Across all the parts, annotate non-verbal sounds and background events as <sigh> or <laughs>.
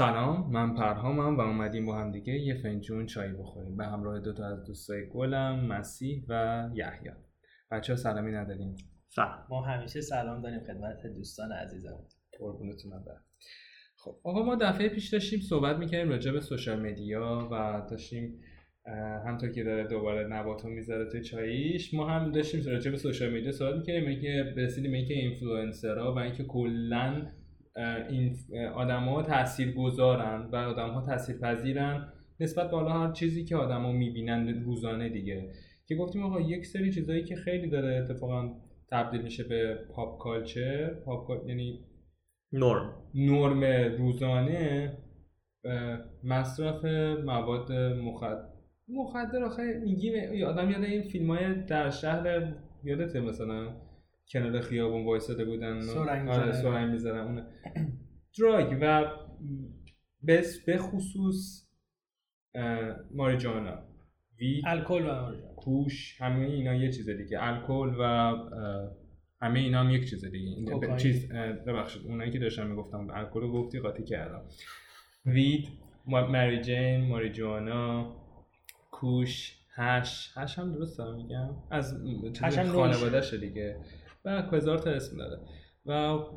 سلام من پرهامم و اومدیم با هم دیگه یه فنجون چای بخوریم. به همراه دوتا از دوستای گلم مسیح و یحیی. بچه ها سلامی نداریم. سلام. ما همیشه سلام داریم خدمت دوستان عزیزم قربونتون برم. خب آقا ما دفعه پیش داشتیم صحبت می‌کردیم راجع به social media و داشتیم همینطور که داره دوباره نباتو می‌ذاره توی چاییش ما هم داشتیم راجع به social media صحبت می‌کردیم. اینکه رسیدیم اینکه اینفلوئنسرها و اینکه کلا این آدما تاثیر گذارن و آدم ها تاثیر پذیرن نسبت به هر چیزی که آدما می‌بینن روزانه دیگه. که گفتیم آقا یک سری چیزایی که خیلی داره اتفاقا تبدیل میشه به پاپ کالچر پاپ یعنی نرم. نرم روزانه مصرف مواد مخدر مخدر آخه میگیم آدم یاد این فیلم های در شهر یادته مثلا؟ کنار خیابون وایساده بودن سرنگ می‌زنن اون drug و بس به خصوص ماریجانا. weed الکل و ماریجانا. kush همه اینا یه چیز دیگه. الکل و همه اینا هم یک چیز دیگه. چیز ببخشید اونایی که داشتم می‌گفتم الکل رو گفتی قاطی کردم. weed Mary Jane ماریجوانا kush hash. hash هم درست میگم؟ از خانوادهش دیگه. و هزار تا اسم داره. و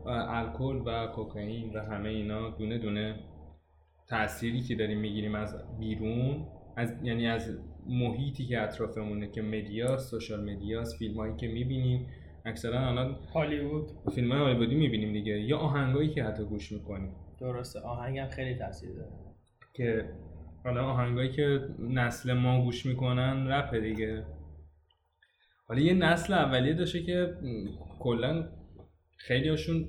الکل و کوکائین و همه اینا دونه دونه تأثیری که داریم می‌گیریم از بیرون از یعنی از محیطی که اطرافمونه که مدیا سوشال مدیاس فیلم هایی که می‌بینیم. اکثرا الان هالیوود. فیلم های هالیوودی می‌بینیم دیگه. یا آهنگایی که حتی گوش می‌کنیم. درسته. آهنگ هم خیلی تاثیر داره. که حالا آهنگایی که نسل ما گوش می‌کنن رپ دیگه. حالا یه نسل اولیه داشته که کلا خیلی هاشون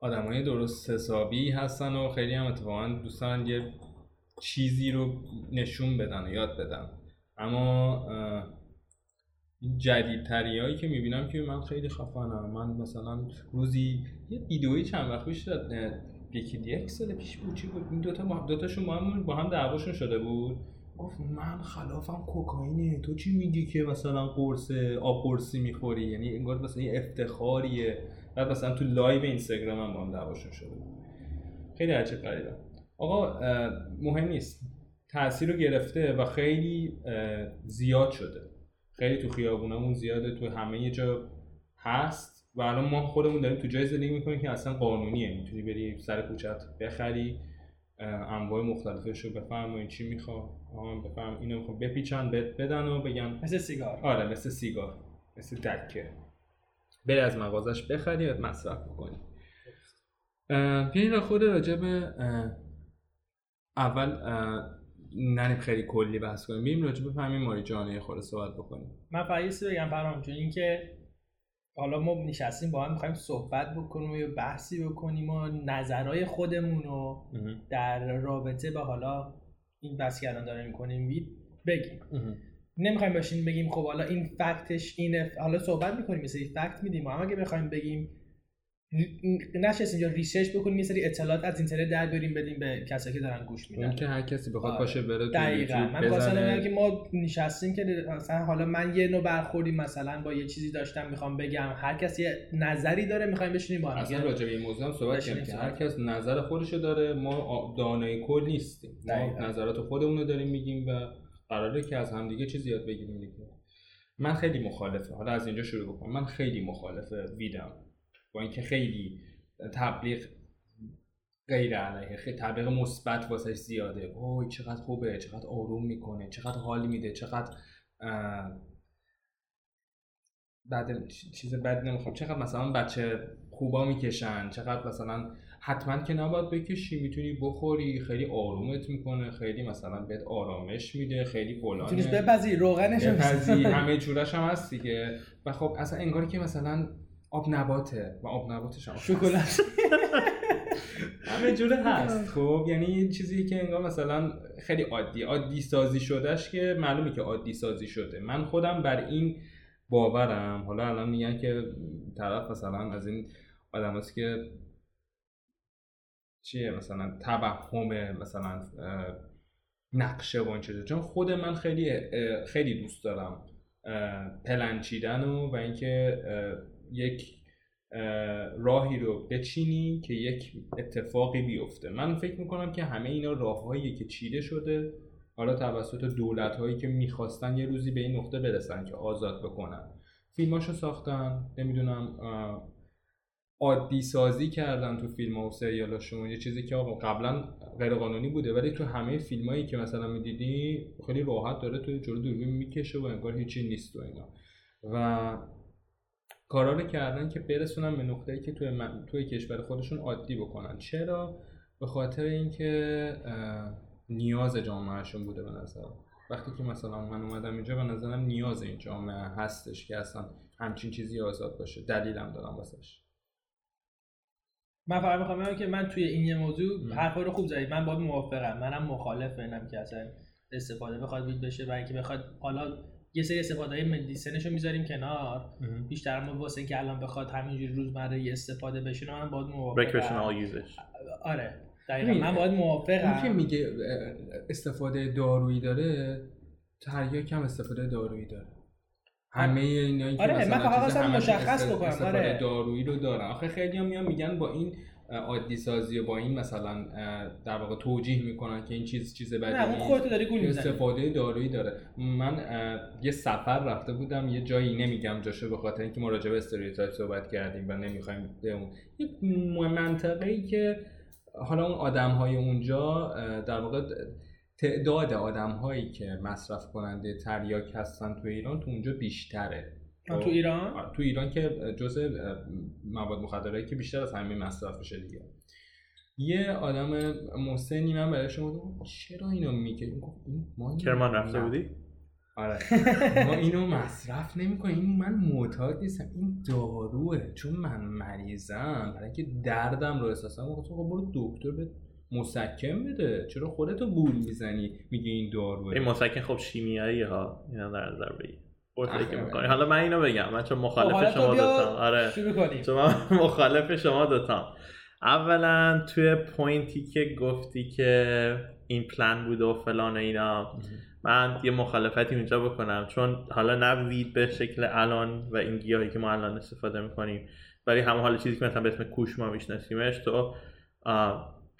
آدم های درست حسابی هستن و خیلی هم اتفاقا دوستان یه چیزی رو نشون بدن و یاد بدن. اما جدیدتری هایی که می‌بینم که من خیلی خفنم. من مثلا روزی یه ویدئویی چند وقت پیش یکی یک سال پیش بود چی بود؟ این دوتا دوتاشون با هم با هم دعواشون شده بود. گفت من خلافم کوکائینه. تو چی میگی که مثلا قرص آب قرصی می‌خوری؟ یعنی انگار مثلا یه افتخاریه. بعد مثلا تو لایو اینستاگرام هم با هم دعواشون شده خیلی عجیب غریبه. آقا مهم نیست. تاثیر رو گرفته و خیلی زیاد شده. خیلی تو خیابونمون زیاده. تو همه جا هست. و الان ما خودمون داریم تو جای زندگی می‌کنیم که اصلا قانونیه. می‌تونی بری سر کوچت بخری انواع مختلفش رو بفرمایید چی می‌خواد بفهم. اینو می‌خوام بپیچن بدن و بگن. مثل سیگار. آره مثل سیگار. مثل دکه بری از مغازش بخری و مصرف بکنی. بیایید خود راجع به اول نریم خیلی کلی بحث کنیم. بریم راجع به ماری جانه خود صحبت بکنیم. من فقط بگم فرام چون اینکه حالا ما نشستیم با هم می‌خوایم صحبت بکنیم و یه بحثی بکنیم و نظرهای خودمون رو در رابطه به حالا این بحثی که الان داریم می‌کنیم بگیم. نمی‌خوایم باشیم بگیم خب حالا این fact ش اینه. حالا صحبت می‌کنیم مثل fact میدیم. اما اگه بخوایم بگیم نشستیم اینجا research بکنیم یه سری اطلاعات از اینترنت در بریم بدیم به کسایی که دارن گوش میدن. که هر کسی بخواد آره. باشه بره دقیقاً. من خواستم که ما نشستیم که مثلا حالا من یه نوع برخوردی مثلا با یه چیزی داشتم می‌خوام بگم. هر کسی یه نظری داره می‌خوایم بشینیم با هم اصلا راجع به این موضوع هم صحبت کنیم که هر کس نظر خودشو داره ما دانای کل نیستیم. ما نظرات خودمون رو داریم میگیم و قراره که از همدیگه چیزی یاد بگیریم دیگه. من خیلی مخالفه. حالا از اینجا شروع بکنم. من خیلی مخالفه ویدم. با اینکه خیلی تبلیغ غیر علیه خیلی تبلیغ مثبت واسش زیاده. اوه چقدر خوبه چقدر آروم می‌کنه چقدر حال میده چقدر بعد چیز بد نمی‌خوام. چقدر مثلا بچه خوبا می‌کشن چقدر مثلا حتما که نباید بکشی می‌تونی بخوری خیلی آرومت می‌کنه خیلی مثلا بهت آرامش میده خیلی فلانه. می‌تونی بپذی روغنش بپذی همه جورش هم هست دیگه. و خب اصلا انگاری که مثلا آب نباته و آب نباتش هم شکلات. همه جوره هست. خب یعنی یه چیزی که انگار مثلا خیلی عادی عادی سازی شدهش که معلومه که عادی سازی شده. من خودم بر این باورم. حالا الان میگن که طرف مثلا از این آدم که چیه مثلا توهم مثلا نقشه و این چون خود من خیلی خیلی دوست دارم پلن چیدن و و اینکه یک راهی رو بچینی که یک اتفاقی بیفته. من فکر می‌کنم که همه اینا راههایی که چیده شده حالا توسط دولت هایی که می‌خواستن یه روزی به این نقطه برسن که آزاد بکنن. فیلماشو ساختن نمی‌دونم عادی سازی کردن تو فیلم و سریالاشون. یه چیزی که آقا قبلا غیر قانونی بوده ولی تو همه فیلم هایی که مثلا می‌دیدی خیلی راحت داره تو جلو دوربین می‌کشه و انگار هیچی نیست و اینا. و کارا رو کردن که برسونن به نقطه‌ای که توی, توی کشور خودشون عادی بکنن. چرا؟ به خاطر اینکه نیاز جامعهشون بوده به نظر وقتی که مثلا من اومدم اینجا به نظرم نیاز این جامعه هستش که اصلا همچین چیزی آزاد باشه. دلیلم دارم واسش. من فقط می‌خوام که من توی این یه موضوع حرفا رو خوب زدید. من با موافقم. منم مخالف اینم که اصلا استفاده بخواد بید بشه و اینکه بخواد حالا یه سری استفاده های مدیسنشو می‌ذاریم کنار. بیشتر ما واسه اینکه الان بخواد همینجوری روزمره استفاده بشه من باید موافقم. آره. دقیقا. من باید موافقم. که میگه استفاده دارویی داره تریاک هم استفاده دارویی داره. همه اینایی که آره من مشخص بکنم. آره. دارویی رو دارن. آخه خیلی هم میان میگن با این عادی سازی و با این مثلا در واقع توجیه می‌کنن که این چیز چیز بدی نه اون خودت داری گول استفاده دارویی داره. من یه سفر رفته بودم یه جایی نمیگم جاشو به خاطر اینکه ما راجع به استریوتایپ صحبت کردیم و نمی‌خوایم اون. یه منطقه ای که حالا اون آدم های اونجا در واقع تعداد آدم هایی که مصرف کننده تریاک هستن تو ایران تو اونجا بیشتره. تو ایران؟ تو ایران که جزء مواد مخدره که بیشتر از همه مصرف میشه دیگه. یه آدم محسنی من برای شما چرا اینو میگه؟ ما کرمان رفته بودی؟ آره. ما اینو مصرف نمی‌کنیم. این من معتاد نیستم. این داروه. چون من مریضم. برای اینکه دردم رو احساسم. خب برو دکتر به مسکن بده. چرا خودتو بول می‌زنی؟ میگه این داروه. این مسکن خب شیمیایی ها اینا در نظر بگیر. حالا من اینو بگم. من چون مخالف خب، شما دوتام آره. چون من <laughs> مخالف شما دوتام اولا توی پوینتی که گفتی که این پلان بوده و فلان اینا من یه مخالفتی اونجا بکنم. چون حالا نه وید به شکل الان و این گیاهی که ما الان استفاده می‌کنیم ولی همه حالا چیزی که مثلا به اسم کوش ما میشناسیمش تو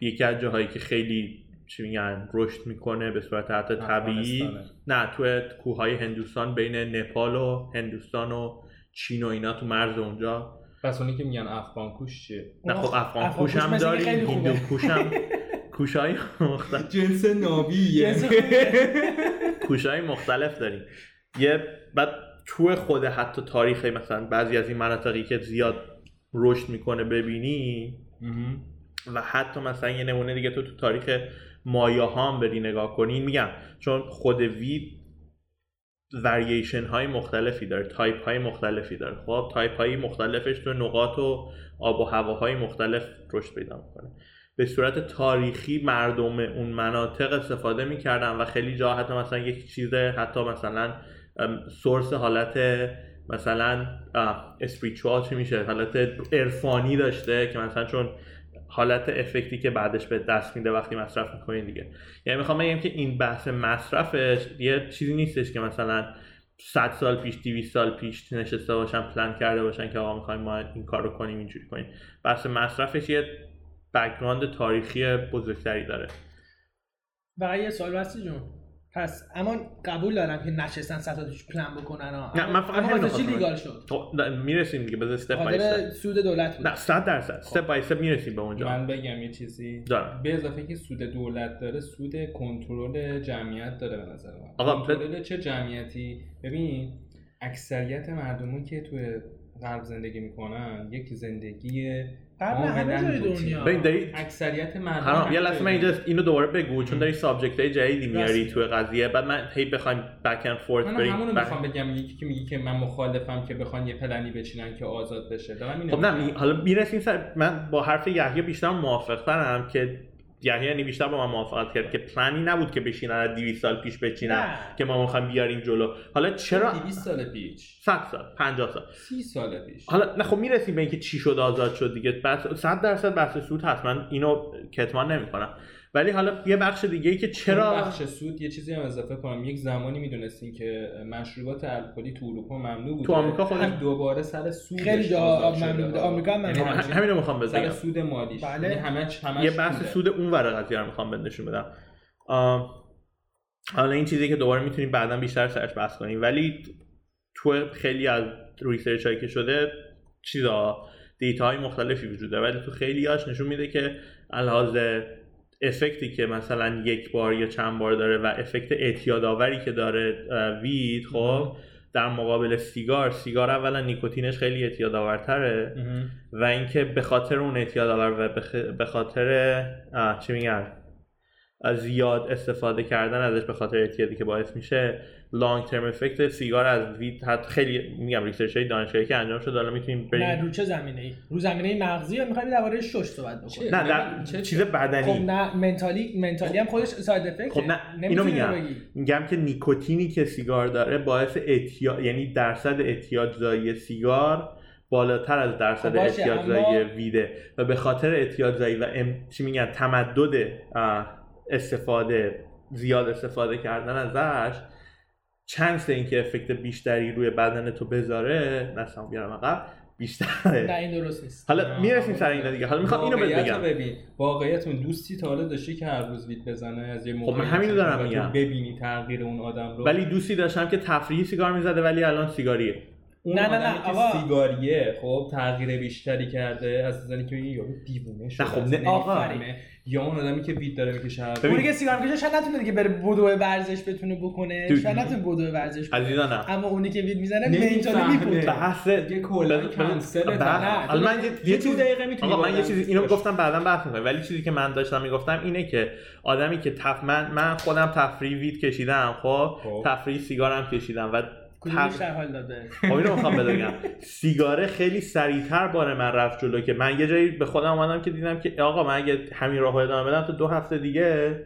یکی از جاهایی که خیلی چی میگن رشد می‌کنه به صورت حتی طبیعی. نه تو کوههای هندوستان بین نپال و هندوستان و چین و اینا تو مرز اونجا. پس اونی که میگن افغان کوش چیه؟ نه خب افغان کوش هم داریم هندو کوش هم. <laughs> کوشای مختلف. جنس نابیه. <laughs> کوشای مختلف داریم. یه بعد تو خود حتی تاریخ مثلا بعضی از این مناطقی که زیاد رشد می‌کنه ببینی و حتی مثلا یه نمونه دیگه تو تو تاریخ مایا هم بری نگاه کنی میگم چون خود weed variation های مختلفی داره تایپ های مختلفی داره. خب تایپ های مختلفش تو نقاط و آب و هواهای مختلف رشد پیدا می‌کنه. به صورت تاریخی مردم اون مناطق استفاده می‌کردن و خیلی جا حتی مثلا یک چیز حتی مثلا source حالت مثلا spiritual چی میشه؟ حالت عرفانی داشته که مثلا چون حالت effect ی که بعدش به دست میده وقتی مصرف می‌کنین دیگه. یعنی می‌خوام بگم که این بحث مصرفش یه چیزی نیستش که مثلا 100 سال پیش 200 سال پیش نشسته باشن پلان کرده باشن که آقا می‌خوایم ما این کار رو کنیم اینجوری کنیم. بحث مصرفش یه background تاریخی بزرگتری داره. و یه سوال جون. پس اما قبول دارم که نشستن ستاتش پلان بکنن ها. نه من فقط همین چی لیگال شد. خب، می‌رسیم دیگه بذار استپ بای سود دولت بود. نه 100 درصد. استپ بای استپ می‌رسیم به اونجا. من بگم یه چیزی. دارم. به اضافه که سود دولت داره سود کنترل جمعیت داره به نظر من. آقا کنترل چه جمعیتی؟ ببین اکثریت مردمون که توی غرب زندگی می‌کنن یک زندگی قبل همه جای دنیا. اکثریت مردم یه لحظه من اینجا اینو دوباره بگو چون داری subject های جدیدی میاری تو قضیه. بعد من هی بخوایم back and forth بریم من همونو می‌خوام بگم یکی که میگه که من مخالفم که بخوان یه پلنی بچینن که آزاد بشه. دارم خب نه حالا می‌رسیم سر من با حرف یحیی بیشتر موافق که یعنی یعنی بیشتر با من موافقت کرد که پلانی نبود که بشینن از 200 سال پیش بچینن که ما می‌خوایم بیاریم جلو. حالا چرا؟ 200 سال پیش. 100 سال 50 سال. 30 سال پیش. حالا نه خب می‌رسیم به اینکه چی شد آزاد شد دیگه. بس 100 درصد بحث سود هست. من اینو کتمان نمی‌کنم. ولی حالا یه بخش دیگه ای که چرا بخش سود یه چیزی هم اضافه کنم. یک زمانی می‌دونستین که مشروبات الکلی تو اروپا ممنوع بود تو آمریکا خودش دوباره سر سود خیلی جا ممنوع بوده. آمریکا هم یعنی همین رو می‌خوام بگم سر سود مالیش. بله. یعنی همه همه یه بحث سود اون ور قضیه رو می‌خوام نشون بدم. حالا این چیزی که دوباره می‌تونیم بعدا بیشتر سرش بحث کنیم. ولی تو خیلی از research هایی که شده چیزا data های مختلفی وجود داره. ولی تو خیلی هاش نشون میده که لحاظ effect ی که مثلا یک بار یا چند بار داره و effect اعتیادآوری که داره weed خب در مقابل سیگار. سیگار اولا نیکوتینش خیلی اعتیادآورتره و اینکه به خاطر اون اعتیادآور و به خاطر چی میگن؟ زیاد استفاده کردن ازش به خاطر اعتیادی که باعث میشه long-term effect سیگار از weed حتی خیلی میگم research های دانشگاهی که انجام شده حالا می‌تونیم بریم. نه رو چه زمینه ای رو زمینه مغزی یا می‌خوایم درباره شش صحبت بکنیم؟ نه در چه چیز بدنی. خب نه منتالی منتالی هم خودش ساید افکت خب نه اینو میگم. میگم که نیکوتینی که سیگار داره باعث اعتیاد یعنی درصد اعتیادزایی سیگار بالاتر از درصد خب اعتیادزایی اما... ویده و به خاطر اعتیادزایی و ام... چی میگن تمدد استفاده زیاد استفاده کردن ازش چنس اینکه افکت بیشتری روی بدن تو بذاره نسام بیارم عقب بیشتره. نه این درست نیست. حالا می‌رسیم سر اینا دیگه. حالا می‌خوام اینو بگم. ببین. واقعیتون دوستی تا حالا داشتی که هر روز وید بزنه از یه خب من همینو دارم میگم. ببینی تغییر اون آدم رو. ولی دوستی داشتم که تفریحی سیگار می‌زده ولی الان سیگاریه. اون نه نه نه آقا. سیگاریه خب تغییر بیشتری کرده از زنی که یارو دیوونه شده خب نه آقا. یا اون آدمی که وید داره می‌کشه اونی که سیگار می‌کشه شاید نتونه که بره بدو ورزش بتونه بکنه. شاید نتونه بدو ورزش کنه نه. اما اونی که وید می‌زنه منتالی میپونه بحث یه کلا کنسل نه من یه چیز دقیقه می‌تونی آقا من یه چیزی اینو گفتم بعدا بحث می‌کنم. ولی چیزی که من داشتم می‌گفتم اینه که آدمی که تف من من خودم تفریح وید کشیدم خب, خب. تفریح سیگارم کشیدم و بیشتر حال داده؟ خب اینو می‌خوام بگم. سیگاره خیلی سریعتر بار من رفت جلو که من یه جایی به خودم اومدم که دیدم که آقا من اگه همین راهو ادامه بدم تا دو هفته دیگه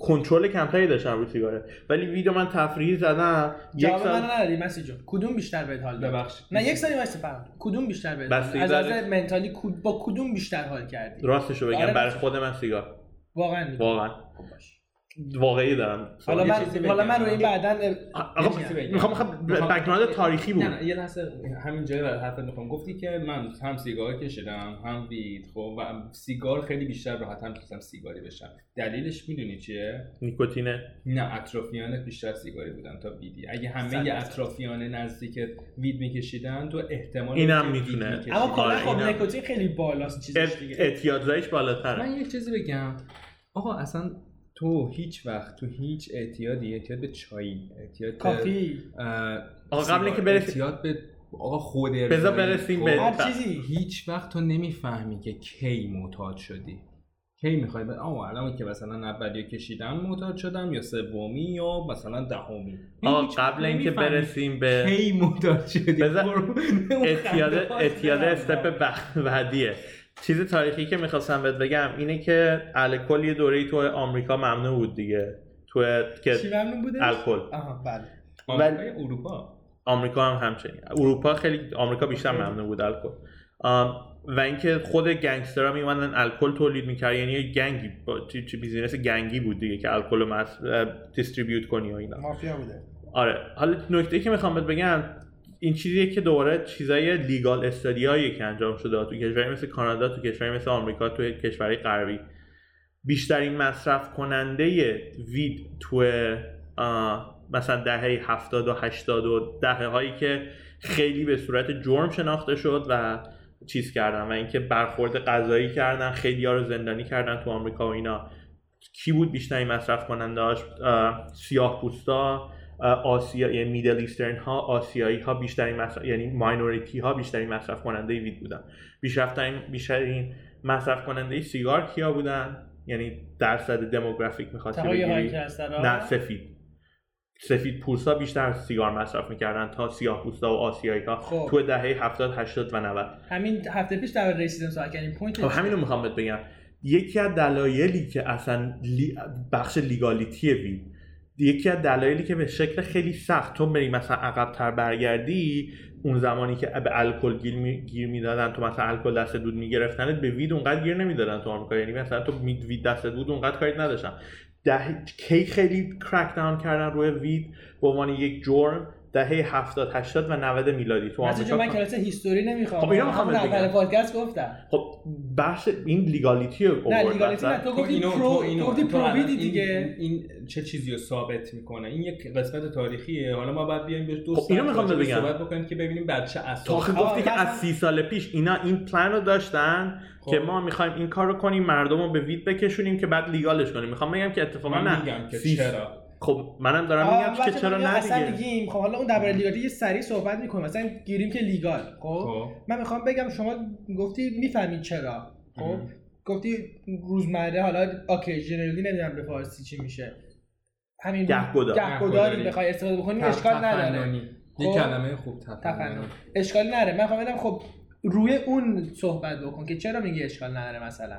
کنترل کمتری داشتم روی سیگاره. ولی ویدیو من تفریحی زدم یک سال من ندادی مسی جون. کدوم بیشتر بهت حال داد؟ ببخشید. نه یک سالی واسه فهم. کدوم بیشتر بهت از نظر منتالی با کدوم بیشتر حال کردی؟ راستشو بگم آره برای خود من سیگار. واقعا واقعا. خب واقعی دارم. حالا من حالا من رو این بعدا می‌خوام می‌خوام بک‌گراند تاریخی بود. نه یه لحظه همین جای حرفت می‌خوام. گفتی که من هم سیگار کشیدم هم وید خب و سیگار خیلی بیشتر راحت هم می‌تونم سیگاری بشم. دلیلش می‌دونی چیه؟ نیکوتینه. نه اطرافیانت بیشتر سیگاری بودن تا ویدی اگه همه اطرافیان نزدیک وید میکشیدن تو احتمال اینم می‌تونه. اما کلا خب نیکوتین خیلی بالاست چیزش دیگه. اعتیادزایش بالاتره. من یه چیزی بگم. آقا اصلا تو هیچ وقت تو هیچ اعتیادی اعتیاد به چای اعتیاد کافی. آقا قبل اینکه برسیم اعتیاد به آقا خود بذار برسیم به هر چیزی. هیچ وقت تو نمی‌فهمی که کی معتاد شدی. کی می‌خوای به آه الان که مثلا اولی کشیدم معتاد شدم یا سومی یا مثلا دهمی. آقا قبل اینکه برسیم به کی معتاد شدی؟ بذار اعتیاد <laughs> اعتیاد استپ بعدیه. چیز تاریخی که می‌خواستم بهت بگم اینه که الکل یه دوره تو آمریکا ممنوع بود دیگه. تو که چی ممنوع بوده الکل آها بله. ولی اروپا. آمریکا هم همچنین. اروپا خیلی آمریکا بیشتر ممنوع بود الکل و اینکه خود گنگسترها میومدن الکل تولید می‌کرد یعنی یه gang ی چی business gang ی بود دیگه که الکل رو distribute کنی و اینا. مافیا بوده. آره. حالا نکته که می‌خوام بهت بگم این چیزیه که دوباره چیزای legal study هایی که انجام شده تو کشوری مثل کانادا تو کشوری مثل آمریکا تو کشوری غربی. بیشترین مصرف کننده weed تو مثلا دهه 70 و 80 و دهه هایی که خیلی به صورت جرم شناخته شد و چیز کردن و اینکه برخورد غذایی کردن خیلی ها رو زندانی کردن تو آمریکا و اینا. کی بود بیشترین مصرف کننده سیاه پوستا آسیا یعنی میدل ایسترن ها آسیایی ها بیشترین مصرف یعنی ماینوریتی ها بیشترین مصرف کننده وید بودن. بیشترین بیشترین مصرف کننده سیگار کیا بودن؟ یعنی درصد دموگرافیک می‌خواد نه سفید. سفید پوستا بیشتر سیگار مصرف می‌کردن تا سیاه پوستا و آسیایی ها خب. تو دهه 70 80 و 90 همین هفته پیش در رسیدم سوال کردیم. point خب همین رو می‌خوام بهت بگم. یکی از دلایلی که اصلا بخش legality weed یکی از دلایلی که به شکل خیلی سخت تو بری مثلا عقب تر برگردی اون زمانی که به الکل گیر می‌دادن تو مثلا الکل دست دود می‌گرفتن به weed اونقدر گیر نمی‌دادن تو آمریکا. یعنی مثلا تو weed دست دود اونقدر کاری نداشتن. دهه ای که خیلی crack down کردن روی weed به عنوان یک جرم. دهه 70 80 و 90 میلادی تو آمریکا من کلاس history نمی‌خوام. خب اینو می‌خوام اول پادکست گفتم. خب بحث این legality رو نه legality نه تو گفتی pro تو گفتی pro weed ی دیگه. این چه چیزی رو ثابت می‌کنه؟ این یک قسمت تاریخیه. حالا ما بعد بیایم به دو خب اینو می‌خوام بگم. صحبت بکنیم که ببینیم بعد چه اساس تو گفتی که از سی سال پیش اینا این پلن رو داشتن خب. که ما می‌خوایم این کار رو کنیم مردم رو به weed بکشونیم که بعد legal ش کنیم. می‌خوام بگم که اتفاقا نه. میگم که چرا. خب منم دارم میگم که چرا نه اصلا میگیم خب حالا اون درباره لیگالی یه سریع صحبت می‌کنیم. مثلا گیریم که لیگال خب, خب. من می‌خوام بگم شما گفتی می‌فهمید چرا خب؟ گفتی روزمره حالا اوکیژنالی نمی‌دونم به فارسی چی میشه. همین گهگداری. بخوای استفاده بکنی اشکال نداره. یه خب؟ کلمه خوب تفنن اشکال نداره. من خواهم خب روی اون صحبت بکن که چرا میگی اشکال نداره مثلا؟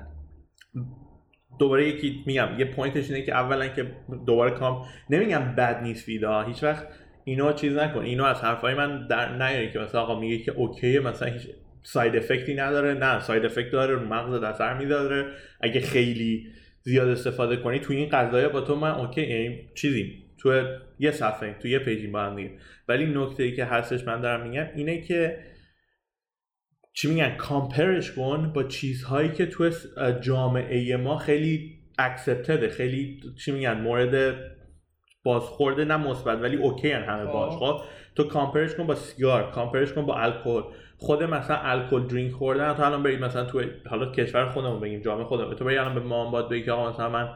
دوباره یکی میگم یه پوینتش اینه که اولا که دوباره کام نمیگم بد نیست ویدا هیچ وقت اینو چیز نکن. اینو از حرفای من در نیاری که مثلا آقا میگه که اوکیه مثلا هیچ ساید افکتی نداره. نه ساید افکت داره مغز اثر میداره. اگه خیلی زیاد استفاده کنی تو این قضايا با تو من اوکی یعنی چیزی. تو یه صفحه تو یه پیجی با هم ولی نکته ای که هستش من دارم میگم اینه که چی میگن؟ کامپرش کن با چیزهایی که تو جامعه ما خیلی accepted ه خیلی چی میگن؟ مورد بازخورده نه مثبت ولی OK ان همه باش. خب. خب تو compare ش کن با سیگار compare ش کن با الکل. خود مثلا الکل drink خوردن تو الان برید مثلا تو حالا کشور خودمون بگیم جامعه خودمون. تو برید الان به مامان بابات بگی آقا مثلا من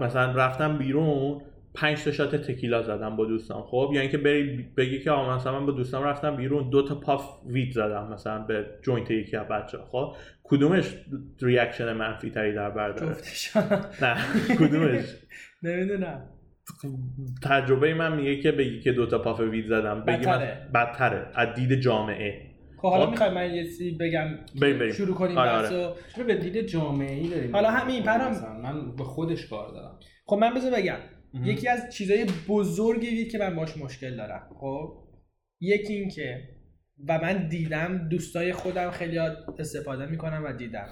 مثلا رفتم بیرون پنج تا shot تکیلا زدم با دوستان. خب یا اینکه بری بگی که آقا مثلا من با دوستان رفتم بیرون دو تا puff weed زدم مثلا یه joint یکی از بچه خب کدومش reaction منفی تری در بر داره؟ <laughs> نه کدومش؟ نمی‌دونم. تجربه من میگه که بگی که دو تا puff weed زدم بگی بدتره. من بدتره. از دید جامعه. خب حالا خب؟ می‌خوای من یه چیزی بگم بریم بریم. شروع کنیم آره آره. چرا به دید جامعه ای داریم؟ حالا همین پرام. من به خودش کار دارم. خب من بذار بگم. یکی از چیزهای بزرگی که من باش مشکل دارم خب؟ یکی این که و من دیدم دوستای خودم خیلی استفاده می‌کنم و دیدم.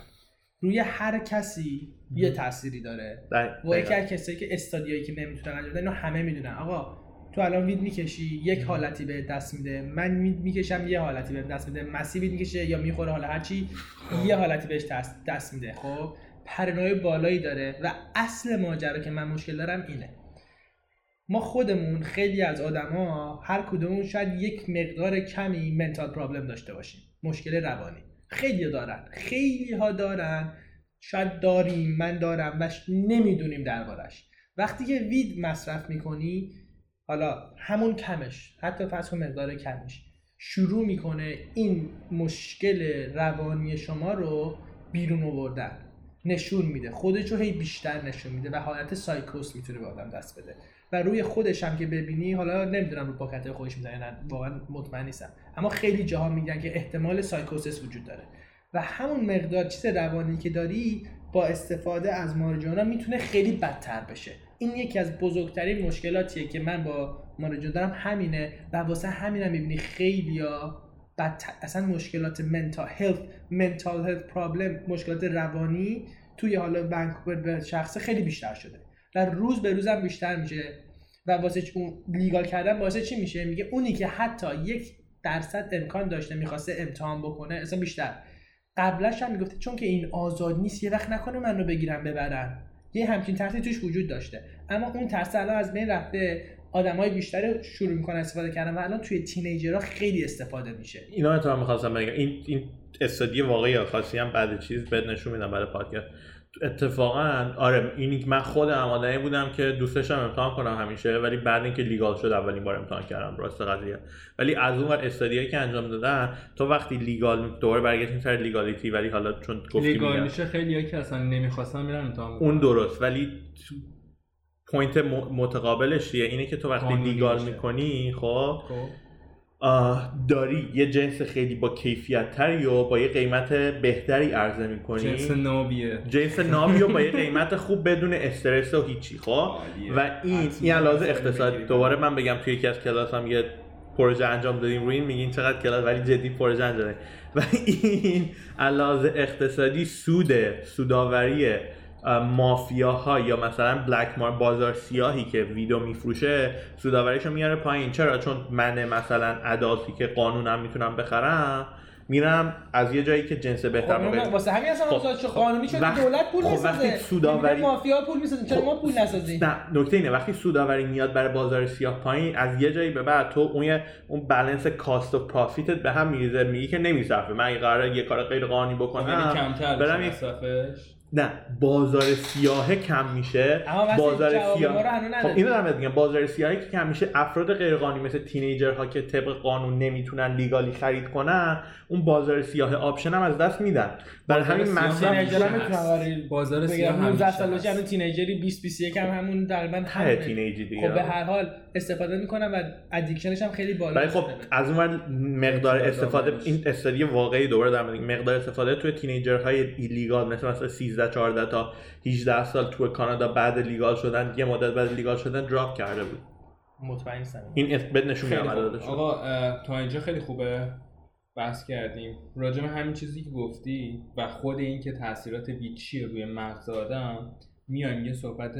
روی هر کسی یه تأثیری داره. و یکی از کسایی که استادیایی که نمی‌تونن انجام اینو همه می‌دونن. آقا تو الان وید می‌کشی یک حالتی به دست میده. من می‌کشم یه حالتی به دست میده. مسی وید می‌کشه یا می‌خوره حالا هرچی خب. یه حالتی بهش دست میده. خب؟ پرنای بالایی داره و اصل ماجرا که من مشکل دارم اینه. ما خودمون خیلی از آدما هر کدومون شاید یک مقدار کمی منتال پرابلم داشته باشیم. مشکل روانی. خیلی دارن. خیلی ها دارن. شاید داریم من دارم و نمی‌دونیم دربارش. وقتی که وید مصرف می‌کنی حالا همون کمش حتی فرض مقدار کمش شروع می‌کنه این مشکل روانی شما رو بیرون آوردن. نشون میده. خودش رو هی بیشتر نشون میده و حالت سایکوس می‌تونه به آدم دست بده. و روی خودش هم که ببینی حالا نمی‌دونم رو پاکت خودش می‌زنه نه واقعا مطمئن نیستم. اما خیلی جاها میگن که احتمال سایکوسس وجود داره. و همون مقدار چیز روانی که داری با استفاده از مارجوانا می‌تونه خیلی بدتر بشه. این یکی از بزرگترین مشکلاتیه که من با مارجوانا دارم همینه و واسه همینم می‌بینی خیلی بدتر اصلا مشکلات mental health mental health problem مشکلات روانی توی حالا ونکوور به شخصه خیلی بیشتر شده. و روز به روزم بیشتر میشه. و واسه اون لیگال کردن واسه چی میشه؟ میگه اونی که حتی یک درصد امکان داشته می‌خواسته امتحان بکنه اصلا بیشتر. قبلش هم می‌گفته چون که این آزاد نیست یه وقت نکنه منو بگیرن ببرن. یه همچین ترسی توش وجود داشته. اما اون ترس الان از بین رفته آدمای بیشتری شروع می‌کنن استفاده کردن و الان توی تینیجرها خیلی استفاده میشه. اینا اتفاقا می‌خواستم بگم. این این study واقعی خاصی هم بعد چیز بهت نشون میدم برای پادکست. اتفاقا آره این من خودم آدمی بودم که دوست داشتم امتحان کنم همیشه ولی بعد اینکه legal شد اولین بار امتحان کردم راست قضیه. ولی از اون study هایی که انجام دادن تو وقتی legal دوباره برگشتیم سر legality ولی حالا چون گفتیم legal میشه خیلی که اصلا نمی‌خواستن میرن امتحان اون درست ولی point متقابلش اینه که تو وقتی legal می‌کنی خب, خب. داری یه جنس خیلی با کیفیت تری و با یه قیمت بهتری عرضه می‌کنی؟ جنس نابیه. جنس نابی و با یه قیمت خوب بدون استرس و هیچی خب؟ و این این لازم اقتصاد. دوباره من بگم توی یکی از کلاس هم یه پروژه انجام دادیم روی این میگین چقدر کلاس ولی جدی پروژه انجام <laughs> و این علاوه اقتصادی سوده سوداوری مافیاها یا مثلا بلک مار بازار سیاهی که ویدیو میفروشه سوداوریشو میاره پایین. چرا؟ چون من مثلا اداسی که قانونم می‌تونم بخرم میرم از یه جایی که جنس بهتر خب واسه همین اصلا خب چه قانونی شده دولت پول خب وقتی سوداوری مافیا پول می‌سازن چرا ما پول نسازیم نه نکته اینه وقتی سوداوری میاد برای بازار سیاه پایین از یه جایی به بعد تو اون اون بالانس کاست و پروفیتت به هم میریزه میگی که نمیصرفه. من این قراره یه کار غیر قانونی بکنم برم نه بازار سیاه کم میشه. بازار سیاه خب اینو دارم میگم. بازار سیاهی که کم میشه افراد غیر قانونی مثل teenager ها که طبق قانون نمی‌تونن legally خرید کنن اون بازار سیاه option هم از دست میدن. برای همین مصرف بازار سیاه 19 سال بشه همون teenager ی 20 21 هم همون تقریبا همه teenage ی دیگه. خب به هر حال استفاده می‌کنن و addiction ش هم خیلی بالا خب از اون مقدار استفاده این study واقعی دوباره در مقدار استفاده توی teenager های illegal مثل مثلا 13 14 تا 18 سال تو کانادا بعد لیگال شدن یه مدت بعد لیگال شدن دراپ کرده بود. مطمئن این اثبات نشون میده آقا تا اینجا خیلی خوبه. بحث کردیم. راجع به همین چیزی که گفتی و خود این که تاثیرات ویچی روی مغز آدم میایم یه صحبت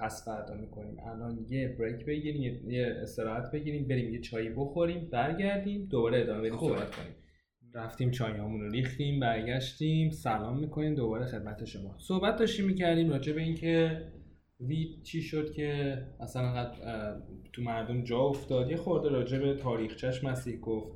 پس فردا می‌کنیم. الان یه بریک بگیریم یه استراحت بگیریم بریم یه چایی بخوریم برگردیم دوباره ادامه بدیم صحبت کنیم. رفتیم چایامون رو ریختیم برگشتیم. سلام می‌کنیم دوباره خدمت شما. صحبت داشتیم می‌کردیم راجع به اینکه وید چی شد که اصلا تو مردم جا افتاد. یه خورده راجع به تاریخچش مسیح گفت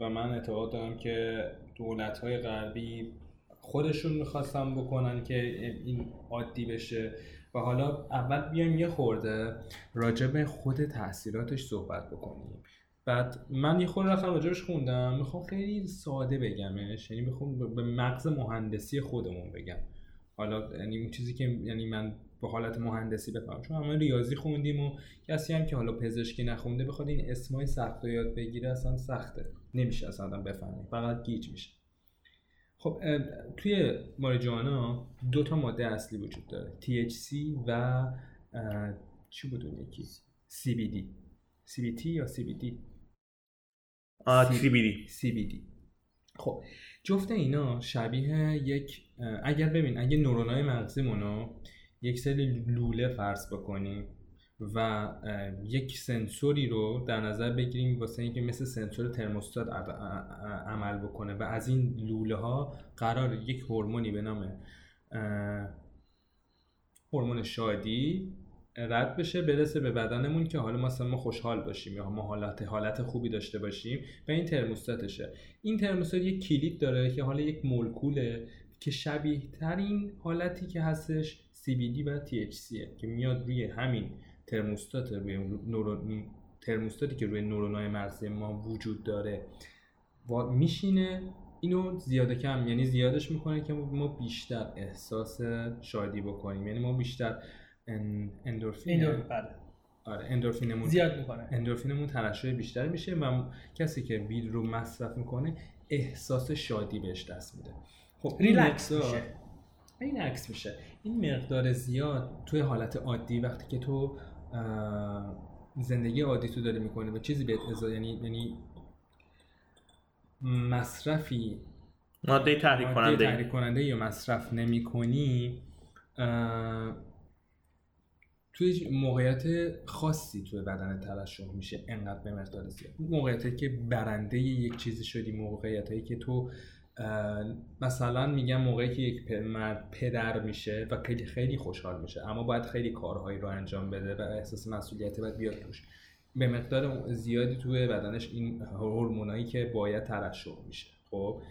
و من اعتقاد دارم که دولت های غربی خودشون می‌خواستن بکنن که این عادی بشه. و حالا اول بیایم یه خورده راجع به خود تاثیراتش صحبت بکنیم. بعد من یه خورده رفتم راجبش خوندم. می‌خوام خیلی ساده بگمش. یعنی می‌خوام به مغز مهندسی خودمون بگم. حالا یعنی اون چیزی که یعنی من به حالت مهندسی بفهم چون همه ریاضی خوندیم و کسی هم که حالا پزشکی نخونده بخواد این اسمای سخت یاد بگیره اصلا سخته. نمیشه اصلا بفهمیم فقط گیج میشه. خب توی ماریجوانا دو تا ماده اصلی وجود داره. THC و چی بود اون یکی؟ CBD CBT یا CBD CBD CBD خب جفت اینا شبیه یک اگر ببین اگه نورونای مغزیمونو یک سری لوله فرض بکنیم و یک سنسوری رو در نظر بگیریم واسه اینکه مثل سنسور ترموستات عمل بکنه و از این لوله ها قرار یک هورمونی به نام هورمون شادی رد بشه برسه به بدنمون که حالا مثلا ما خوشحال باشیم یا ما حالت حالت خوبی داشته باشیم و این ترموستاتشه. این ترموستات یک کلید داره که حالا یک مولکوله که شبیه ترین حالتی که هستش CBD و THC که میاد روی همین ترموستات روی نورون ترموستاتی که روی نورونای مغزی ما وجود داره. و میشینه. اینو زیاده کم یعنی زیادش می‌کنه که ما بیشتر احساس شادی بکنیم. یعنی ما بیشتر اندورفین. بله. آره اندورفینمون زیاد می‌کنه. اندورفینمون ترشح بیشتر میشه و کسی که وید رو مصرف می‌کنه احساس شادی بهش دست میده. خب ریلکس میشه. این عکس میشه. این مقدار زیاد توی حالت عادی وقتی که تو زندگی عادی تو داری می‌کنی و چیزی بهت ازا یعنی یعنی مصرفی ماده تحریک کننده تحریک کننده یا مصرف نمی کنی توی موقعیت خاصی توی بدن ترشح میشه انقدر به مقدار زیاد. موقعیتی که برنده یک چیزی شدی موقعیت که تو مثلا میگم موقعی که یک مرد پدر میشه و خیلی خیلی خوشحال میشه اما باید خیلی کارهایی رو انجام بده و احساس مسئولیتی باید بیاد توش. به مقدار زیادی توی بدنش این هورمونایی که باید ترشح میشه. خب؟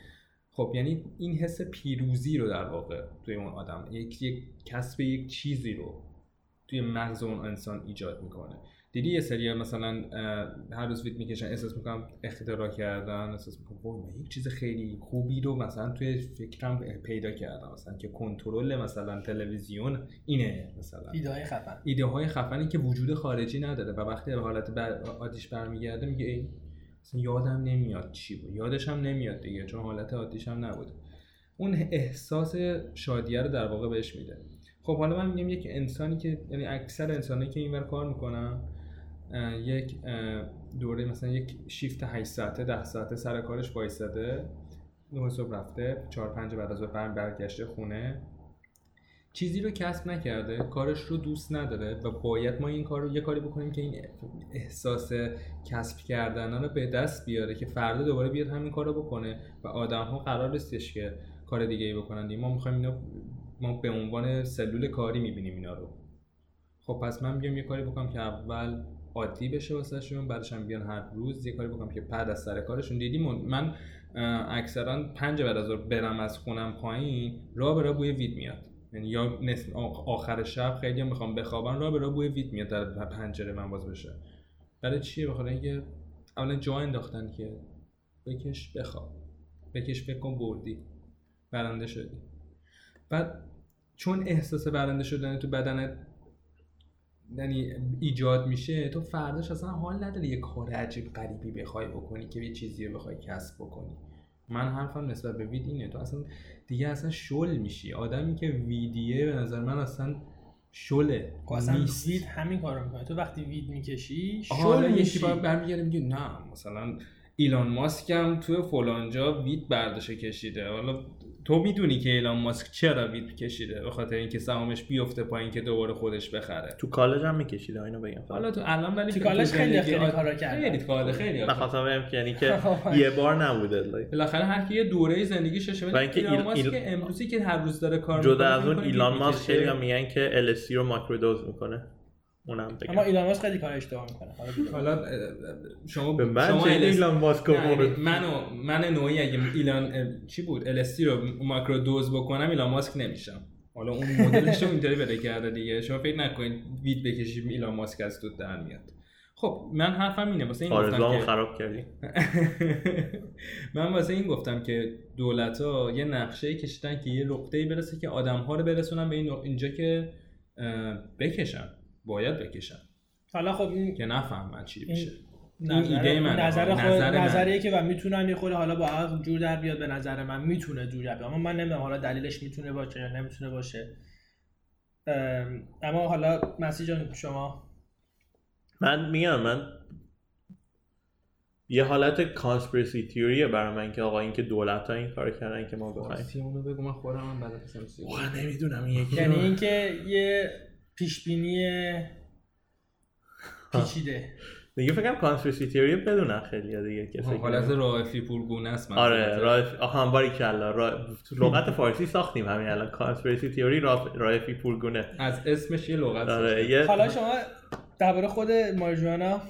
خب یعنی این حس پیروزی رو در واقع توی اون آدم یک یک کسب یک چیزی رو توی مغز اون انسان ایجاد می‌کنه. دیدی یه سری مثلا هر روز وید می‌کشن احساس می‌کنم اختراع کردن احساس می‌کنم یک چیز خیلی خوبی رو مثلا توی فکرم پیدا کردم. مثلا که کنترل مثلا تلویزیون اینه مثلا. ایده های خفن. ایده های خفنی که وجود خارجی نداره و وقتی به حالت بر عادیش برمیگرده میگه ای مثلا یادم نمیاد چی بود. یادش هم نمیاد دیگه چون حالت عادیش هم نبود اون احساس شادیه رو در واقع بهش میده. خب حالا من میگم یک انسانی که یعنی اکثر انسانی که اینور کار می‌کنن یک دوره مثلا یک شیفت 8 ساعته 10 ساعته سر کارش وایساده نه صبح رفته 4 5 بعد از ظهر برگشته خونه. چیزی رو کسب نکرده کارش رو دوست نداره و باید ما این کار رو یه کاری بکنیم که این احساس کسب کردن رو به دست بیاره که فردا دوباره بیاد همین کار رو بکنه و آدم ها قرار نیستش که کار دیگه ای بکنن ما می‌خوایم اینا ما به عنوان سلول کاری می‌بینیم اینا رو. خب پس من بیام یه کاری بکنم که اول عادی بشه واسهشون بعدش هم بیان هر روز یه کاری بکنم که بعد از سر کارشون. دیدیم من اکثرا پنج بعد از برم از خونم پایین راه به راه بوی وید میاد. یعنی یا آخر شب خیلی می‌خوام بخوابن راه به راه بوی وید میاد در پنجره من باز بشه. برای چیه بخاطر اینکه اولا جا انداختن که بکش بخواب. بکش بکن بردی. برنده شدی. بعد چون احساس برنده شدن تو بدنت یعنی ایجاد میشه تو فرداش اصلا حال نداری یه کار عجیب غریبی بخوای بکنی که یه چیزی رو بخوای کسب بکنی. من حرفم نسبت به وید اینه تو اصلا دیگه اصلا شل میشی. آدمی که ویدیه به نظر من اصلا شله خب اصلا نیست. وید همین کارو می‌کنه. تو وقتی وید می‌کشی شل میشی. برمیگرده میگه نه مثلا ایلان ماسک هم تو فلانجا وید برداشته کشیده. حالا تو می‌دونی که ایلان ماسک چرا وید کشیده به خاطر اینکه سهامش بیفته پایین که دوباره خودش بخره. تو کالج هم میکشیده اینو بگم حالا تو الان ولی تو کالج خیلی خیلی کارا کرد خیلی کار خیلی بخاطر یعنی که <laughs> یه بار نبوده بالاخره هر کی یه دوره زندگیش ششه ایلان ماسک ایل... امروزی که هر روز داره کار جدا از اون ایلان ماسک خیلی میگن که LSD رو ماکرودوز می‌کنه. اونم بگم. اما ایلان ماسک خیلی کار اشتباه می‌کنه. حالا شما به من شما ایلان ماسک منو من نوعی اگه ایلان چی بود؟ الستی رو ماکرو دوز بکنم ایلان ماسک نمیشم. حالا اون مدلش رو اینطوری بده کرده دیگه. شما فکر نکنید وید بکشید ایلان ماسک از تو در میاد. خب من حرفم اینه. واسه این گفتم که خراب کردی. <laughs> من واسه این گفتم که دولت ها یه نقشه کشیدن که یه نقطه‌ای برسه که آدم ها رو برسونن به اینجا که بکشن. باید بکشن حالا خب این که نفهمن چی میشه. این ایده من نظر خود نظر نظریه که و می‌تونم یه خود حالا با عقل جور در بیاد به نظر من. می‌تونه جور در بیاد. اما من نمی‌دونم حالا دلیلش می‌تونه باشه یا نمی‌تونه باشه. اما حالا مسی جان شما؟ من میگم من یه حالت conspiracy theory ه برای من که آقا این که دولت ها این کار کردن که ما بخوایم. اونو بگو من خودم هم بلد نمی‌دونم یکی یعنی اینکه یه پیش بینی پیچیده. دیگه فکرم conspiracy theory بدونن خیلی دیگه کسی حالت رائفی پورگونه است آره رائف آها باری کلا را... لغت فارسی ساختیم همین الان. conspiracy theory رائفی پورگونه. از اسمش یه لغت آره یه... حالا شما درباره خود ماریجوانا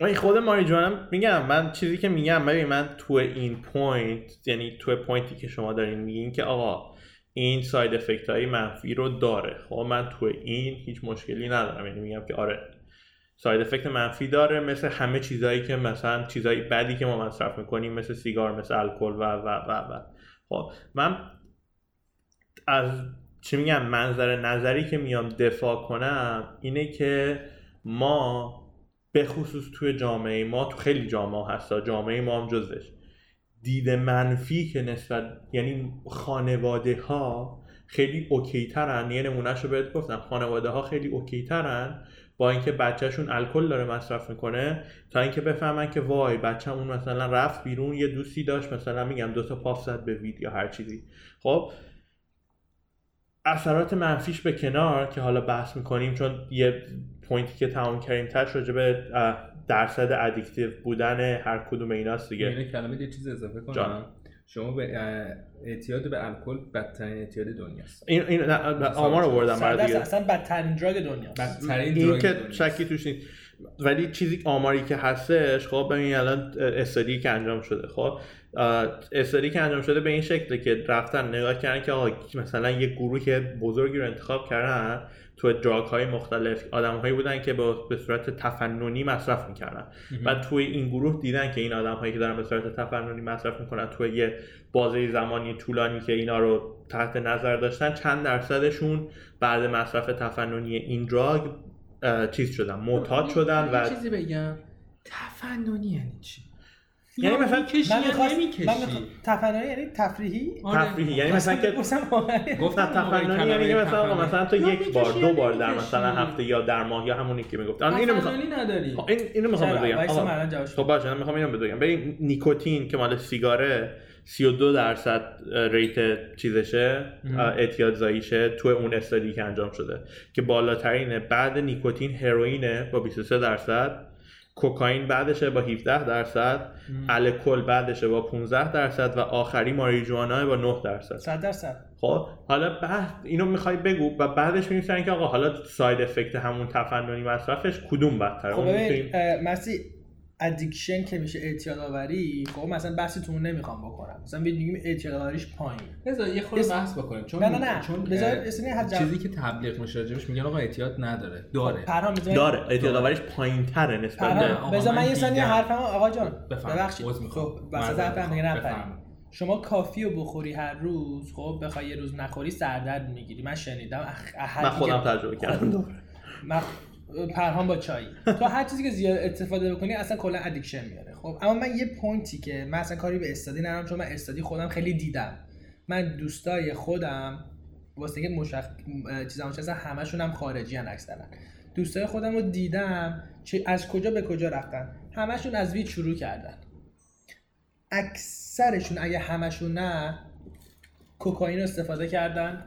من خود ماریجوانا میگم من چیزی که میگم ببین من تو این point یعنی تو point ی که شما دارین میگین که آقا این ساید افکت های منفی رو داره. خب من تو این هیچ مشکلی ندارم. یعنی میگم که آره ساید افکت منفی داره. مثل همه چیزهایی که مثلا چیزایی بدی که ما مصرف می‌کنیم مثل سیگار مثل الکل و و و و. خب من از چی میگم منظر نظری که میام دفاع کنم اینه که ما به خصوص توی جامعه ما تو خیلی جامعه هستا جامعه ما هم جزش دید منفی که نسبت یعنی خانواده ها خیلی اوکی ترن. یه نمونهش رو بهت گفتم خانواده ها خیلی اوکی ترن با اینکه بچهشون الکل داره مصرف می‌کنه. تا اینکه بفهمن که وای بچه‌مون مثلا رفت بیرون یه دوستی داشت مثلا میگم دو تا puff زد به weed یا هر چیزی. خب اثرات منفیش به کنار که حالا بحث می‌کنیم چون یه point ی که تمام کردیم تش راجع به درصد ادیکتیو بودن هر کدوم ایناست دیگه. یعنی کلمه یه چیز اضافه کنم. شما به اعتیاد به الکل بدترین اعتیاد دنیاست. این این آمار آوردم برای دیگه. اصلا بدترین دراگ دنیاست. بدترین این که شکی توش نیست. ولی چیزی آماری که هستش خب ببین الان استادی که انجام شده خب استادی که انجام شده به این شکله که رفتن نگاه کردن که آقا مثلا یه گروه بزرگی رو انتخاب کردن تو دراگ های مختلف آدم هایی بودن که به صورت تفننی مصرف می‌کردن. و توی این گروه دیدن که این آدم هایی که دارن به صورت تفننی مصرف می‌کنن توی یه بازه زمانی طولانی که اینا رو تحت نظر داشتن چند درصدشون بعد مصرف تفننی این دراگ چیز شدن معتاد شدن و چیزی بگم. تفننی یعنی چی؟ یعنی مثلا کشی من می‌خواست- من نمی‌کشی می‌خواست- تفننی یعنی تفریحی؟ آره. تفریحی. یعنی مثلا که گفتم تفننی موقع یعنی مثلا. مثلا تو یک بار دو بار در. مثلا هفته یا در ماه یا همونی که می‌گفت. الان اینو می‌خوام این اینو می‌خوام؟ بگم خب باشه من می‌خوام اینو بگم ببین نیکوتین که مال سیگاره 32 درصد ریت چیزشه اعتیاد زاییشه تو اون استادی که انجام شده. که بالاترینه. بعد نیکوتین هروئینه با 23 درصد. کوکائین بعدشه با 17 درصد الکل بعدشه با 15 درصد و آخری ماریجوانا با 9 درصد. 100 درصد. خب حالا بعد اینو می‌خوای بگو و بعدش میگن که آقا حالا side effect همون تفننی مصرفش کدوم بدتره خب مسی addiction که میشه اعتیاد آوری خب مثلا بحثی تو نمی‌خوام بکنم مثلا میگیم اعتیاد آوریش پایین بذار یه خورده بحث بکنیم چون نه، نه، نه. چون بذار چیزی که تبلیغ میشه راجبش میگن آقا اعتیاد نداره داره پرهام داره اعتیاد آوریش پایین تره نسبت به بذار من یه ثانیه. حرفمو آقا جان. ببخشید. خب معذرت حرفم. نپرید بفهم. شما coffee رو بخوری هر روز خب بخوای یه روز نخوری سردرد می‌گیری من شنیدم اخ... من خودم تجربه کردم من <laughs> پرهام با چای. تو هر چیزی که زیاد استفاده بکنی اصلا کلا addiction میاره. خب اما من یه point ی که من اصلا کاری به study ندارم چون من study خودم خیلی دیدم. من دوستای خودم واسه که مشخ چیزام اصلا همشون هم خارجی ان اکثرا. دوستای خودم رو دیدم چه از کجا به کجا رفتن. همشون از وید شروع کردن. اکثرشون اگه همشون نه کوکائین استفاده کردن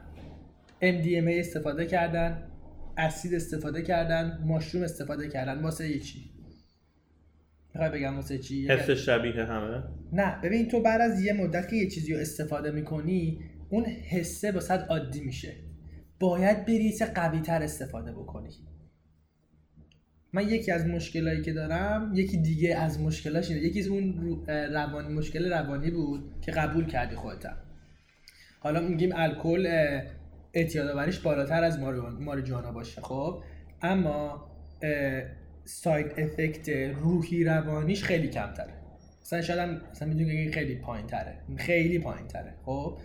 MDMA استفاده کردن. اسید استفاده کردن ماشروم استفاده کردن. واسه یه چی؟ می‌خوای بگم واسه چی؟ حس شبیه همه؟ نه ببین تو بعد از یه مدت که یه چیزی رو استفاده می‌کنی اون حسه واسه عادی میشه. باید بری چه قوی تر استفاده بکنی. من یکی از مشکلایی که دارم یکی دیگه از مشکلاش اینه. یکی از اون رو- اه، روانی مشکل روانی بود که قبول کردی خودتم حالا میگیم الکل اعتیاد آوریش بالاتر از ماریجوانا باشه. خب اما ساید افکت روحی روانیش خیلی کمتره. مثلا شاید هم مثلا می‌دونی خیلی پایین تره خیلی پایین تره خب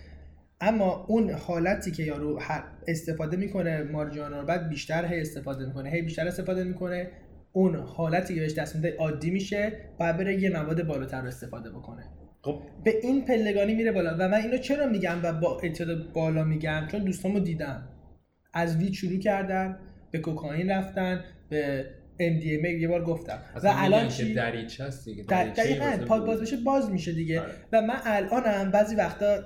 اما اون حالتی که یارو استفاده می‌کنه مارجوانا رو بعد بیشتر هی استفاده می‌کنه هی بیشتر استفاده می‌کنه اون حالتی که بهش دست میده عادی میشه بعد بره یه مواد بالاتر رو استفاده بکنه. خب به این پلگانی میره بالا و من اینو چرا میگم و با اعتیاد بالا میگم؟ چون دوستامو دیدم. از وید شروع کردن به کوکائین رفتن به MDMA یه بار گفتم. و الان چی؟ دریچه است دیگه دقیقاً پاک بود. باز بشه باز میشه دیگه. آره. و من الانم بعضی وقتا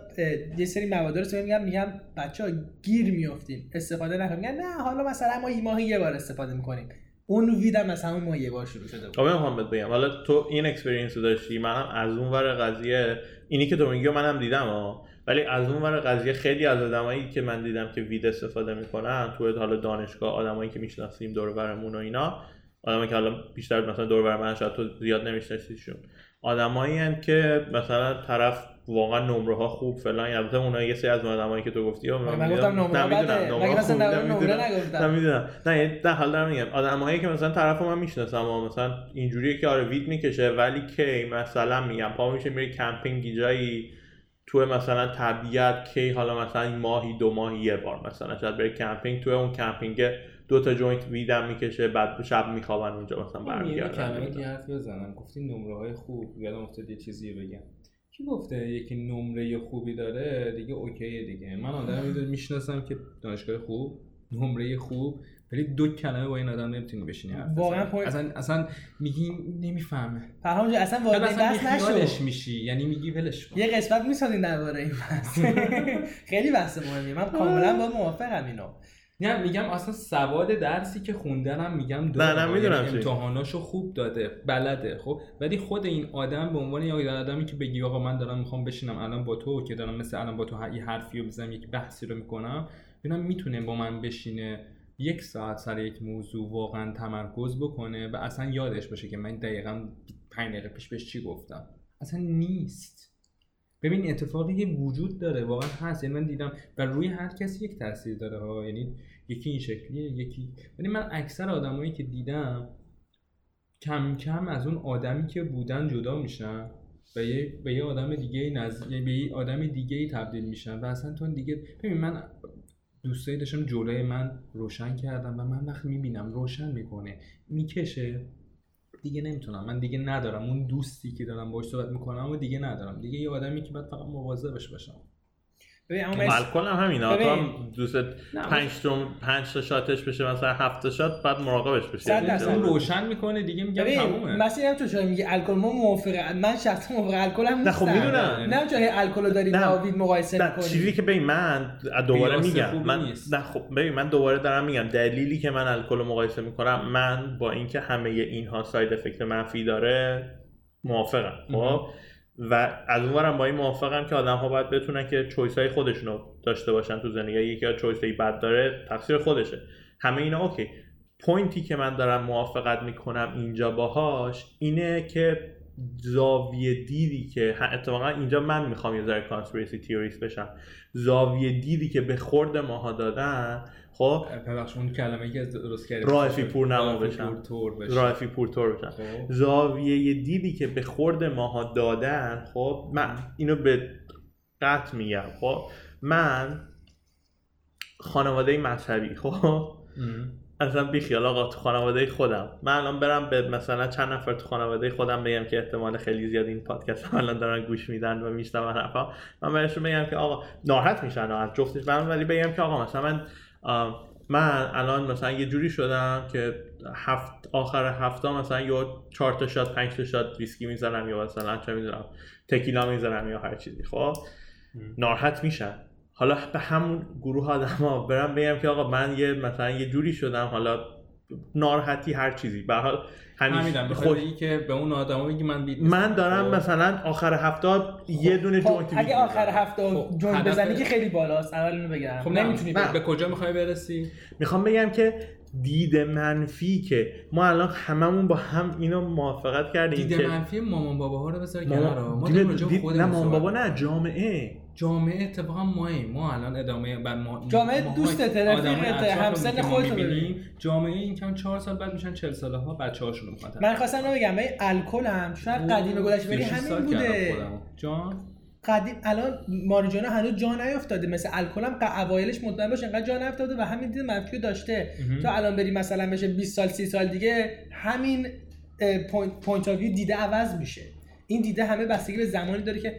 یه سری مواد رو میگم میگم بچه ها گیر میافتیم استفاده نکنیم. نه حالا مثلا ما ماهی یه بار استفاده می‌کنیم. اون weed م از همون ماه یه بار شروع شده بود. خب بهت بگم. حالا تو این experience رو داشتی منم از اون ور قضیه اینی که تو میگی منم دیدم ها ولی از اون ور قضیه خیلی از آدمایی که من دیدم که weed استفاده می‌کنن تو حالا دانشگاه آدمایی که می‌شناسیم دور برمون و اینا آدمایی که حالا بیشتر مثلا دور بر من شاید تو زیاد نمیشناسیشون. آدمایی که مثلا طرف واقعا نمره ها خوب فلان البته اونها یه سری از آدمایی که تو گفتی من گفتم نمره مثلا نمره-. نمی‌دونم. نه نه حالا دارم میگم. آدمایی که مثلا طرفو من می‌شناسم و مثلا اینجوریه که آره weed می‌کشه ولی کی مثلا میگم پا میشه میره کمپینگ جایی تو مثلا طبیعت کی حالا مثلا ماهی دو ماهی یه بار مثلا شاید بره کمپینگ تو اون کمپینگ دو تا joint weed م می‌کشه بعد شب میخوابن اونجا مثلا من یه کلمه برمیگردن. حرف بزنم. گفتی نمره های خوب. یادم افتاد یه چیزی بگم. کی گفته یکی نمره خوبی داره؟ دیگه اوکیه دیگه. من آدمی می‌شناسم که دانشگاه خوب نمره خوب ولی دو کلمه با این آدم نمی‌تونی بشینی حرف واقعا. point- اصلا اصلا میگی نمی‌فهمه. پرهام جان اصلا وارد بحث نشو. میشی. یعنی میگی ولش کن. یه قسمت می‌سازیم درباره این بحث. <laughs> <laughs> خیلی بحث مهمیه. من کاملا با موافقم اینو. نه میگم اصلا سواد درسی که خوندنم میگم نه، نه، می‌دونم یعنی. امتحاناشو خوب داده بلده خب؟ ولی خود این آدم به عنوان یه آدمی که بگی آقا من دارم می‌خوام بشینم الان با تو که دارم مثل الان با تو یه حرفی رو بزنم یک بحثی رو می‌کنم ببینم می‌تونه با من بشینه یک ساعت سر یک موضوع واقعا تمرکز بکنه و اصلا یادش باشه که من دقیقا پنج دقیقه پیش بهش چی گفتم؟ اصلا نیست. ببین اتفاقی که وجود داره واقعا هست. یعنی من دیدم و روی هر کسی یک تاثیر داره ها یعنی یکی این شکلیه یکی ولی من اکثر آدمایی که دیدم کم کم از اون آدمی که بودن جدا میشن و یه به یه آدم دیگه نز... به یه آدم دیگه تبدیل میشن و اصلا تو دیگه ببین من دوستایی داشتم جلوی من روشن کردم و من وقتی می‌بینم روشن می‌کنه می‌کشه دیگه نمی‌تونم. من دیگه ندارم. اون دوستی که دارم باش صحبت می‌کنم و دیگه ندارم. دیگه یه آدمی که باید فقط مواظبش باشم. ببین اما الکل هم همینا تو هم دوست پنج تا پنج تا شاتش بشه مثلا هفت تا شات بعد مراقبش بشه اون روشن می‌کنه دیگه میگم تمومه. مثلا تو چرا میگه الکل ما موافقه من شخصا موافق الکل هم نیستم نه خب می‌دونم. نه چون الکل رو داری با وید مقایسه می‌کنی؟ چیزی که ببین من دوباره میگم من نه خب ببین من دوباره دارم میگم دلیلی که من الکل رو مقایسه می‌کنم من با اینکه همه اینها ساید افکت منفی داره موافقم. خب؟ و از اونورم با این موافقم که آدم ها باید بتونن که choice های خودشون رو داشته باشن تو زندگی. یکی از choice های بد داره تقصیر خودشه. همه اینا اوکی. point ی که من دارم موافقت می‌کنم اینجا باهاش اینه که زاویه دیدی که اتفاقا اینجا من می‌خوام یه ذره conspiracy theorist بشم. زاویه دیدی که به خورد ماها دادن خب؟ ببخش اون کلمه که درست کردی رایفی پور نما بشن رایفی پور تور بشن خب. زاویه دیدی که به خورد ماها دادن خب من اینو به قطع میگم خب. من خانواده مذهبی خب. اصلا بیخیال آقا تو خانواده خودم. من الان برم به مثلا چند نفر تو خانواده خودم بگم که احتمال خیلی زیاد این پادکست الان دارن گوش میدن و میشنون حرفا. من بهشون بگم که آقا ناراحت میشن از جفتش برم ولی بگم که آقا مثلا من من الان مثلا یه جوری شدم که هفت آخر هفته مثلا یا چهار تا شات پنج تا شات ویسکی می‌زنم یا مثلا چه می‌دونم تکیلا می‌زنم یا هر چیزی. خب؟ ناراحت میشن حالا به همون گروه آدم ها برم بگم که آقا من یه مثلا یه جوری شدم حالا ناراحتی هر چیزی. به حال همیشه خود که به اون آدما میگی من بیت من دارم خب. مثلا آخر هفته یه دونه خب اگه آخر هفته خب جوینت بزنی که خیلی بالاست اول اینو بگم. خب نمی‌تونی به کجا می‌خوای برسی؟ می‌خوام بگم که دید منفی که ما الان هممون با هم اینو موافقت کردیم دید منفی مامان باباها رو بذار کنار. ما دید... نه مامان بابا نه جامعه. جامعه اتفاقا ما ما الان ادامه بعد ما جامعه دوست رفیقت همسن خودت می‌بینیم. جامعه این کم 4 سال بعد میشن 40 ساله ها بچه‌هاشون رو می‌خوان من خواستم بگم این الکل هم شاید قدیم گذشته ولی همین بوده. جان؟ قدیم الان ماریجوانا هنوز جا نیافتاده. مثل الکل هم اوایلش مطمئن باشه انقدر جا نیافتاده و همین دید منفی داشته. تو الان بری مثلا بشه 20 سال 30 سال دیگه همین point of دیده عوض میشه. این دیده همه بستگی به زمانی داره که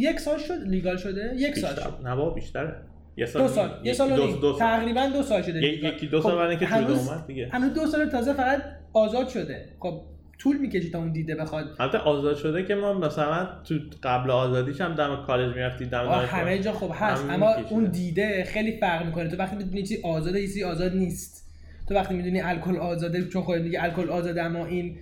یک سال شد legal شده؟ یک سال شد. نه بیشتره یه سال دو سال یه سال دو, دو, تقریبا دو سال شده. یکی دو سال بعد که هنوز اومد دیگه. هنوز دو سال تازه فقط آزاد شده. خب طول می‌کشه تا اون دیده بخواد. البته آزاد شده که ما مثلا تو قبل آزادیش هم دم کالج می‌رفتی دم همه جا خب هست. اما اون دیده خیلی فرق می‌کنه. تو وقتی می‌دونی چی آزاده چیزی آزاد نیست. تو وقتی می‌دونی الکل آزاده چون خودت میگه الکل آزاده اما این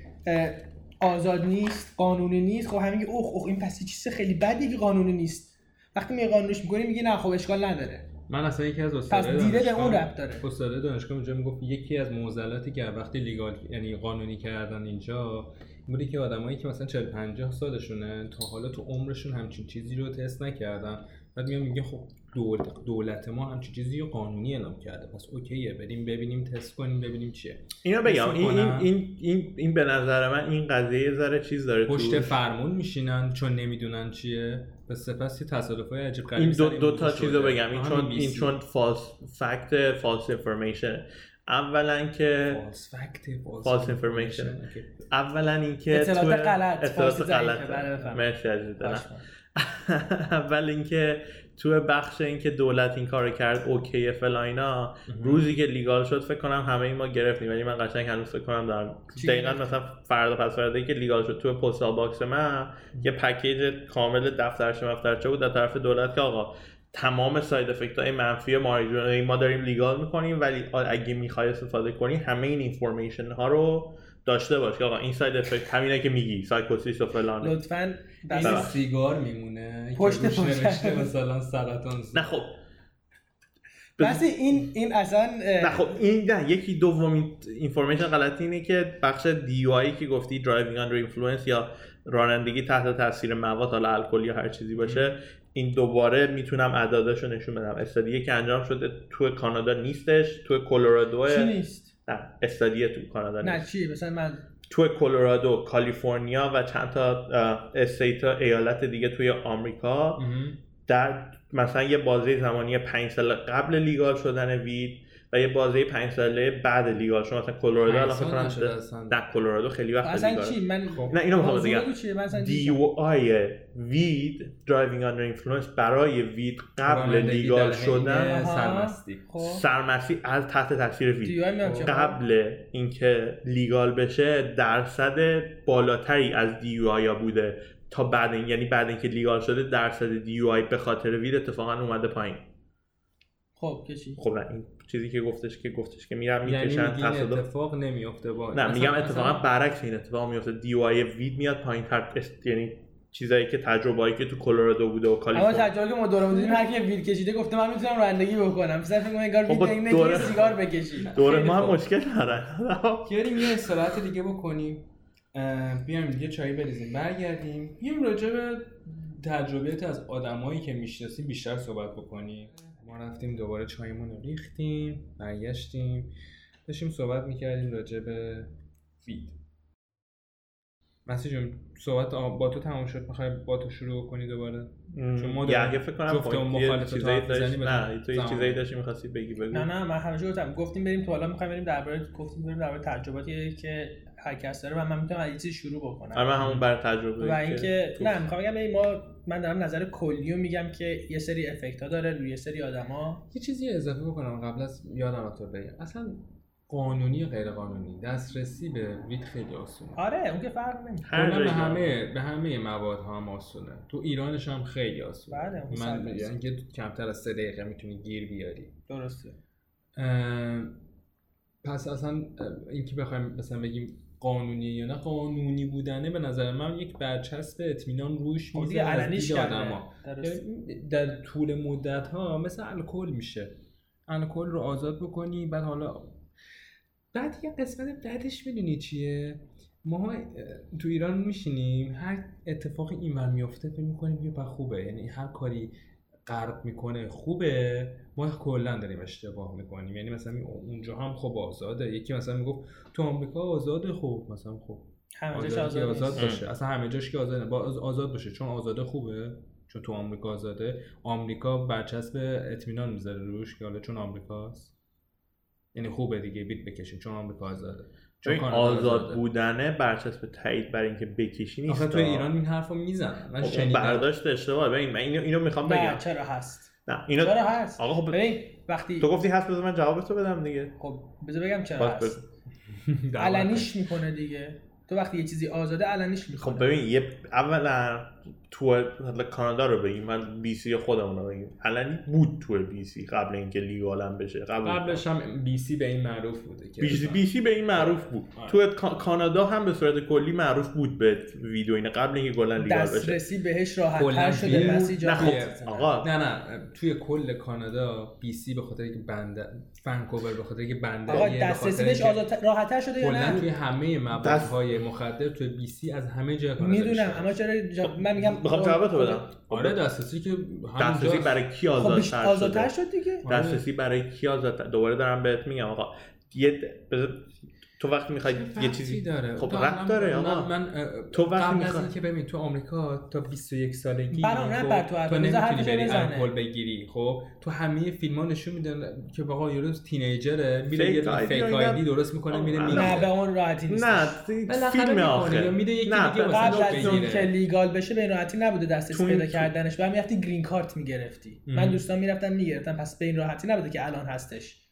آزاد نیست قانونی نیست. خب همین اوه اوه این پس چیز خیلی بدی که قانونی نیست. وقتی می قانونش می‌کنی میگی نه خب اشکال نداره. من اصلا یکی از استادای پس به اون ربط داره. استاد دانشگاه اونجا می‌گفت یکی از معضلاتی که وقتی لیگال یعنی قانونی کردن اینجا بودی که آدمایی که مثلا 40 50 سالشونه تا حالا تو عمرشون همچین چیزی رو تست نکردن. بعد میگم میگه خب دولت, دولت ما همچین چیزی قانونی اعلام کرده. پس اوکیه بریم ببینیم تست کنیم ببینیم چیه. اینو بگم این, این, این, این, به نظر من این قضیه ذره چیز داره پشت فرمون میشینن چون نمی‌دونن چیه. به سپس تصادف های عجیب این دو, دو تا چیزو بگم. این چون این چون فالس فکت فالس انفورمیشن اولا که false fact false information اولا اینکه اطلاعات غلط. اطلاعات غلط مرسی <laughs> اول اینکه تو بخش اینکه دولت این کار کرد اوکی فلان اینا روزی که legal شد فکر کنم همه ای ما گرفتیم. ولی من قشنگ هنوز فکر کنم دارم دقیقا مثلا فردا پس فردا که legal شد تو postal box من یه پکیج کامل دفترچه مفترچه بود از طرف دولت که آقا تمام side effect های منفی ماریجوانا ما داریم legal می‌کنیم ولی اگه می‌خوای استفاده کنی همه این information ها رو داشته باش. که آقا این side effect همینه که میگی سایکوسیس و فلان لطفا این سیگار میمونه. پشت نوشته مثلا سرطان نه خب. بس این این اصلا نه خب این نه یکی دومین information غلطی اینه که بخش دی که گفتی driving under influence یا رانندگی تحت تاثیر مواد حالا الکل یا هر چیزی باشه این دوباره می‌تونم عدداشو نشون بدم. استادیه که انجام شده تو کانادا نیستش تو کلرادو چی نیست؟ نه استادیه تو کانادا نه چی؟ مثلا من تو کلرادو کالیفرنیا و چند تا استیت ایالت دیگه توی آمریکا. در مثلا یه بازه زمانی پنج سال قبل لیگال شدن وید و یه بازی پنج ساله بعد لیگال شما مثلا کلرادو الان فکر کنم در کلرادو خیلی وقت اصلا چی؟ من خب. نه اینو می‌خوام بگم. D UI weed driving under influence برای weed قبل legal شدن. سرمستی. خب. سرمستی از تحت تاثیر weed. قبل اینکه legal بشه درصد بالاتری از DUI بوده تا بعد این یعنی بعد اینکه legal شده درصد DUI به خاطر weed اتفاقا اومده پایین. خب کشی. خب نه این چیزی که گفتش که گفتش که میرم یعنی می‌کشن یعنی اتفاق نمیفته با نه میگم اتفاقا برعکس این اتفاق میفته DUI weed میاد پایین تر یعنی چیزایی که تجربه‌ای که تو کلرادو بوده و کالیفرنیا اما تجربه که ما دورمون دیدیم هر کی وید کشیده گفته من می‌تونم رانندگی بکنم. مثلا فکر انگار وید اینه دوره... سیگار بکشی. دوره ما هم مشکل داره. <laughs> بریم یه استراحت دیگه بکنیم. بیایم دیگه چای بریزیم. برگردیم. بیایم راجع به تجربیات از آدمایی که می‌شناسیم بیشتر صحبت بکنیم. ما رفتیم دوباره چایمون رو ریختیم برگشتیم داشتیم صحبت می‌کردیم راجع به فید. مسیح جون صحبت با تو تمام شد؟ می‌خوای با تو شروع کنی دوباره؟ چون ما یه فکر کنم جفت مخالف تو نه تو یه چیزایی داشتی می‌خواستی بگی بگو. نه نه من همیشه گفتم گفتیم بریم تو حالا می‌خوایم بریم درباره گفتیم بریم درباره تجرباتی که هر کس داره و من می‌تونم از چیزی شروع بکنم. آره من همون برای تجربه و اینکه نه می‌خوام بگم ما من دارم نظر کلی میگم که یه سری افکت ها داره روی یه سری آدما. یه چیزی اضافه بکنم قبل از یادم تو بگم. اصلا قانونی و غیر قانونی دسترسی به ویت خیلی آسونه. آره اون که فرق نمی‌کنه. به همه به همه مواد ها هم آسونه. تو ایرانش هم خیلی آسونه. بله من یعنی که کمتر از سه دقیقه می‌تونی گیر بیاری. درسته. پس اصلا اینکه بخوایم مثلا بگیم قانونی یا نه قانونی بودنه به نظر من یک برچسب اطمینان روش خب میزه علنیش یعنی در طول مدت ها مثل الکل میشه. الکل رو آزاد بکنی بعد حالا بعد یه قسمت بعدش می‌دونی چیه؟ ما تو ایران میشینیم هر اتفاقی اینور میفته فکر می‌کنیم یه خوبه. یعنی هر کاری غرب می‌کنه خوبه. ما کلا داریم اشتباه می‌کنیم. یعنی مثلا اونجا هم خب آزاده. یکی مثلا می‌گفت تو آمریکا آزاده خب. مثلا خب همه جاش آزاد, آزاد باشه. اصلا همه جاش که آزاده. با آزاد باشه. چون آزاده خوبه. چون تو آمریکا آزاده. آمریکا برچسب اطمینان می‌ذاره روش که حالا چون آمریکاست یعنی خوبه دیگه. بیت بکشیم چون آمریکا آزاده. چون این آزاد بودنه برچسب تایید برای اینکه بکشی نیست آخه تو ایران این حرفو می‌زنن. من خب، شنیدم. برداشت اشتباه ببین من اینو, اینو می‌خوام بگم. چرا هست؟ نه اینو چرا هست؟ آقا خب ببین وقتی تو گفتی هست بذار من جواب تو بدم دیگه. خب بذار بگم چرا هست. <laughs> علنیش می‌کنه دیگه. تو وقتی یه چیزی آزاده علنیش می‌کنه. خب ببین یه اولا تو کانادا رو بگیم من BC خودمون رو بگیم. علنی بود تو BC قبل اینکه legal بشه. قبل قبلش هم BC به این معروف بوده بی سی, بی سی به این معروف بود. تو کانادا هم به صورت کلی معروف بود به weed و این قبل اینکه گلا legal بشه. دسترسی بهش راحت تر شده نه خب آقا. نه نه توی کل کانادا BC به خاطر اینکه بندر ونکوور به خاطر اینکه بندر آقا دسترسی بهش راحت تر شده یا نه؟ توی همه موادهای مخدر توی بی سی از همه جا می‌دونم اما چرا من میگم می‌خوام جوابتو بدم. آره دسترسی که دسترسی برای کی آزادتر خب آزادتر شد دیگه. دسترسی برای کی آزادتر دوباره دارم بهت میگم آقا. یه تو وقتی می‌خوای یه چیزی داره؟ خب رفت داره آقا. من, تو وقتی می‌خوای که ببین تو آمریکا تا 21 سالگی برام نه بر تو تو نمی‌تونی بری الکل بگیری. خب تو همه فیلم ها نشون میدن که واقعا یه روز تینیجره میره یه فیک آیدی درست می‌کنه میره میره نه به اون راحتی نیست نه فیلم آخه. میده یکی دیگه قبل از که لیگال بشه به راحتی نبوده دسترسی پیدا کردنش. بعد می‌رفتی گرین کارت می‌گرفتی. من دوستان می‌رفتن می‌گرفتن. پس به این راحتی نبوده که الان هستش.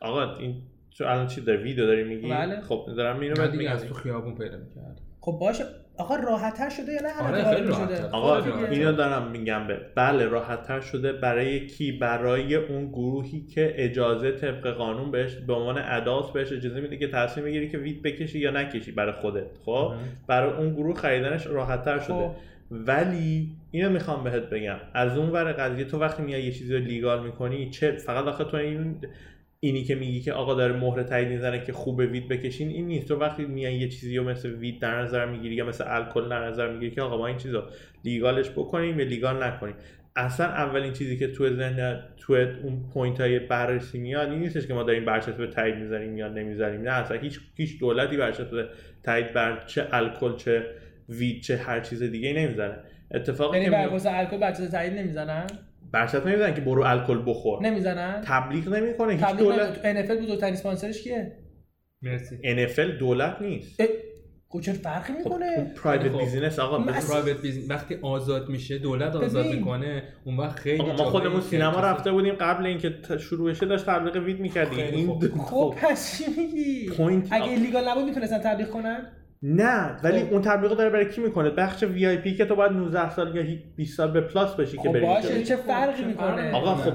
آقا این تو الان چی داری ویدیو داری میگی؟ بله. خب دارم اینو بهت میگم. از تو خیابون پیدا می‌کرد خب باشه. آقا راحتتر شده یا نه؟ آره خیلی شده آقا اینو دارم میگم به بله راحتتر شده. برای کی؟ برای اون گروهی که اجازه طبق قانون بهش به عنوان ادالت بهش اجازه میده که تصمیم بگیری که وید بکشی یا نکشی برای خودت. خب؟ برای اون گروه خریدنش راحتتر شده. خب. ولی اینو می‌خوام بهت بگم. از اون ور قضیه تو وقتی میای یه چیزی رو legal می‌کنی چه فقط آخه تو این اینی که میگی که آقا داره مهر تایید می‌زنه که خوبه weed بکشین این نیست. تو وقتی میای یه چیزی رو مثل weed در نظر می‌گیری یا مثل الکل در نظر می‌گیری که آقا ما این چیزو legal ش بکنیم یا legal نکنیم. اصلا اولین چیزی که تو ذهن تو اون point های بررسی میاد این نیستش که ما داریم برچسب تایید می‌زنیم یا نمی‌زنیم نه اصلا هیچ هیچ دولتی برچسب تایید بر چه الکل چه weed چه هر چیز دیگه نمی‌زنه اتفاقی یعنی که الکل برچسب تایید نمی‌زنن برشت نمی‌زنن که برو الکل بخور. نمی‌زنن؟ تبلیغ نمی‌کنه. هیچ تبلیغ دولت نمی... NFL بزرگترین اسپانسرش کیه؟ مرسی. NFL دولت نیست. خب چه فرقی خب می‌کنه؟ private. business آقا private business وقتی آزاد میشه دولت آزاد ببین. می‌کنه. اون وقت خیلی ما خودمون سینما رفته بودیم قبل اینکه شروع بشه داشت تبلیغ weed می‌کردی. خیلی این خب پس چی میگی؟ اگه legal نبود می‌تونستن تبلیغ کنن؟ نه ولی خب. اون تبلیغ داره برای کی می‌کنه بخش VIP که تو باید 19 سال یا 20 سال به plus بشی که خب بری باشه. چه فرقی می‌کنه آقا. خب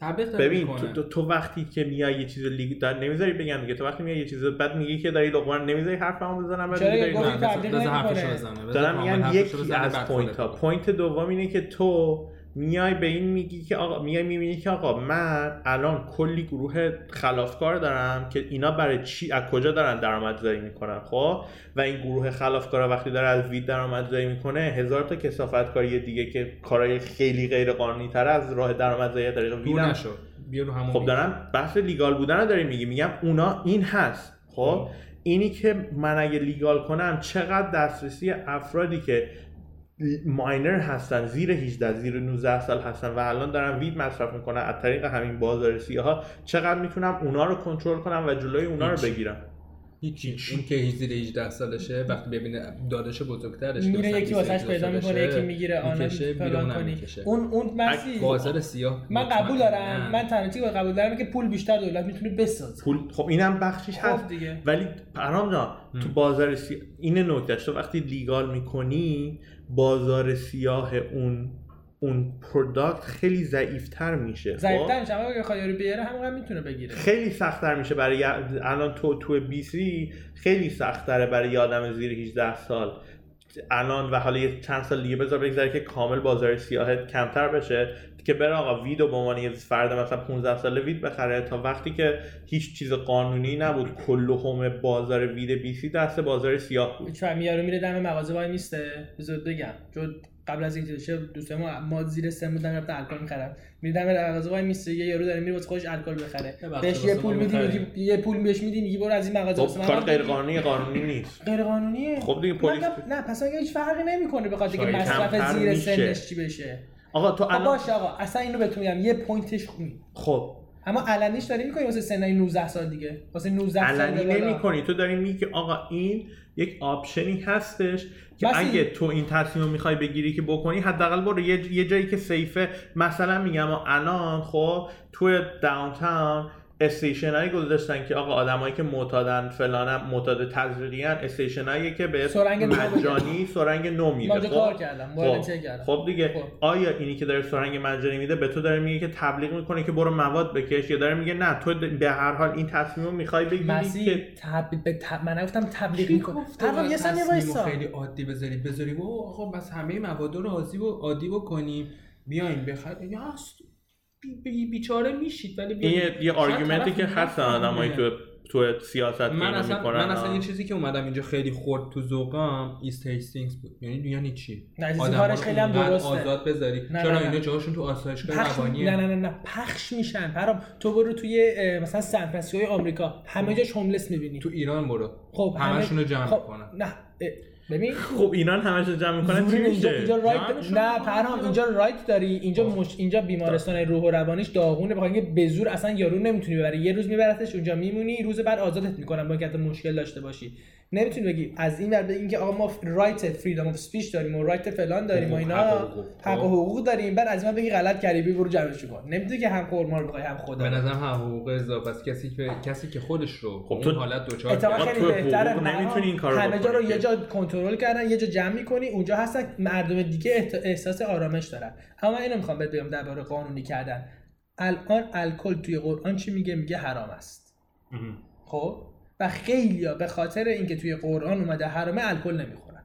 تبلیغ داره ببین می‌کنه. تو, تو, تو وقتی که میای یه چیز legal داری نمی‌ذاری بگم دیگه تو وقتی میای یه چیز بعد میگی که داری لقمان نمی‌ذاری حرفمو بزنم بعد گفتی نه، بذار حرفشو. بزنه. دارم میگم یکی بزنه، از point ها point دوم اینه که تو میای به این میگی که آقا میای می‌بینی که آقا من الان کلی گروه خلافکار دارم که اینا برای چی از کجا دارن درآمدزایی می‌کنن خب؟ و این گروه خلافکارا وقتی داره از وید درآمدزایی می‌کنه هزار تا کسافت کاری دیگه که کارهای خیلی غیر قانونی تر از راه درآمدزایی از طریق وید همون خب دارم بحث لیگال بودن رو داری میگی میگم اونا این هست خب؟ اینی که من اگه لیگال کنم چقدر دسترسی افرادی که ماینر هستن زیر 18 زیر 19 سال هستن و الان دارن وید مصرف می‌کنن از طریق همین بازار سیاه چقدر می‌تونم اونا رو کنترل کنم و جلوی اونا رو. بگیرم؟ هیچی اون که زیر 18 سالشه وقتی ببینه داداش بزرگترش که میره یکی 20 واسش 21 پیدا می‌کنه یکی می‌گیره آنم می‌کشه، فلان کنی. اون اون مسی بازار سیاه من قبول. دارم من تنها چیزی که قبول دارم که پول بیشتر دولت می‌تونه بسازه. پول خب اینم بخشیش هست. خب دیگه. ولی پرام جان تو بازار سی... این نکتهش. تو وقتی legal می‌کنی بازار سیاه اون اون product خیلی ضعیفتر میشه خب؟ ضعیف‌تر میشه. اما اگه بخواد بیاره همون می‌تونه بگیره. خیلی سختتر میشه برای الان تو تو بی سی خیلی سختتره برای آدم زیر 18 سال. الان و حالا یه چند سال دیگه بذار بگذره که کامل بازار سیاه کمتر بشه. که بره آقا ویدو به عنوان یه فرد مثلا 15 ساله وید بخره. تا وقتی که هیچ چیز قانونی نبود. کلهم بازار وید بی سی دست بازار سیاه بود. چون یارو میره دم مغازه وای میسته. بذار بگم. چون قبل از اینکه چه دوست ما ما زیر سن بودن رفتن الکل می‌خرن میره دم مغازه وای میسته. یه یارو داره میره واسه خودش الکل بخره. بهش یه واسه پول میدی. میگی یه پول بهش میدی میگی برو از این مغازه واسه خب من کار غیر. قانونی قانونی نیست. غیر قانونیه خب دیگه پلیس نه پس اگه هیچ فرقی نمی‌کنه به خاطر که شاید مصرف زیر. سنش چی بشه. آقا تو خب الان باشه آقا. اصلا اینو بهتون میگم یه point ش خونی خب. اما علنیش داری می‌کنی واسه سنای 19 سال دیگه؟ واسه 19 سال علنی به بالا. نمی کنی تو داری میگی که آقا این یک option ی هستش که اگه این- تو این تصمیم رو می‌خوای بگیری که بکنی حداقل برو یه, یه جایی که safe ه. مثلا میگم الان خب تو داونتاون استیشن هایی گذاشتن که آقا آدمایی که معتادن فلانم معتاد تزریقی ان استیشن هایی که به سرنگ نو مجانی سرنگ نو میده اونجا خب؟ کار کردم خب, خب دیگه خب. آیا اینی که داره سرنگ مجانی میده به تو داره میگه که تبلیغ می‌کنه که برو مواد بکش یا داره میگه نه تو به هر حال این تصمیم رو می‌خوای بگیری که تبلیغ به تب... من گفتم تبلیغ می‌کنه. باید یه ثانیه وایسا. خیلی عادی بذاری؟ بذاری و آقا بس همه مواد رو عادی و عادی بکنیم. بیایم بخر یا هست بی- بی- بیچاره میشید ولی این بیاین. یه, یه argument ی که هستن آدمایی تو تو سیاست که من اصلا می‌کنن من اصلا. یه چیزی که اومدم اینجا خیلی خورد تو ذوقم East Hastings بود. یعنی یعنی چی؟ رو خیلی هم درسته. آزاد بذاری. نه، چرا. اینا جاهاشون تو آسایشگاه بخش روانیه نه نه نه نه. پخش میشن. پرام تو برو توی مثلا سن فرانسیسکو آمریکا. همه جاش homeless می‌بینی. تو ایران برو. خب همشون رو جمع خب می‌کنن نه ببین خب اینان همش جمع می‌کنن چی میشه؟ اینجا right نه پرهام. اینجا right داری. اینجا مش... اینجا بیمارستان روح و روانیش داغونه. بخاطر اینکه به زور اصلا یارو نمی‌تونی ببری. یه روز میبرتش اونجا میمونی روز بعد آزادت می‌کنن با اینکه مشکل داشته باشی. نمی‌تونی بگی. از این ور به اینکه آقا ما right freedom of speech داریم و right فلان داریم و اینا حق و حقوق. داریم. بعد از این ور بگی غلط کردی بی برو جمعش کن. نمی‌تونی که هم خرما رو بخوای هم خدا به رو. نظرم هم حقوق اضافه است. کسی که کسی که خودش رو خب تو- اون حالت آقا خیلی تو بهتره؟ نمی‌تونی این کارو همه جا رو یه که. جا کنترل کردن یه جا جمع می‌کنی اونجا هستن مردم دیگه احساس آرامش دارن. اما من اینو می‌خوام بهت بگم درباره قانونی کردن. الان الکل توی قرآن چی میگه؟ میگه حرام است. خب؟ و خیلیا به خاطر اینکه توی قرآن اومده حرامه الکل نمی‌خورن.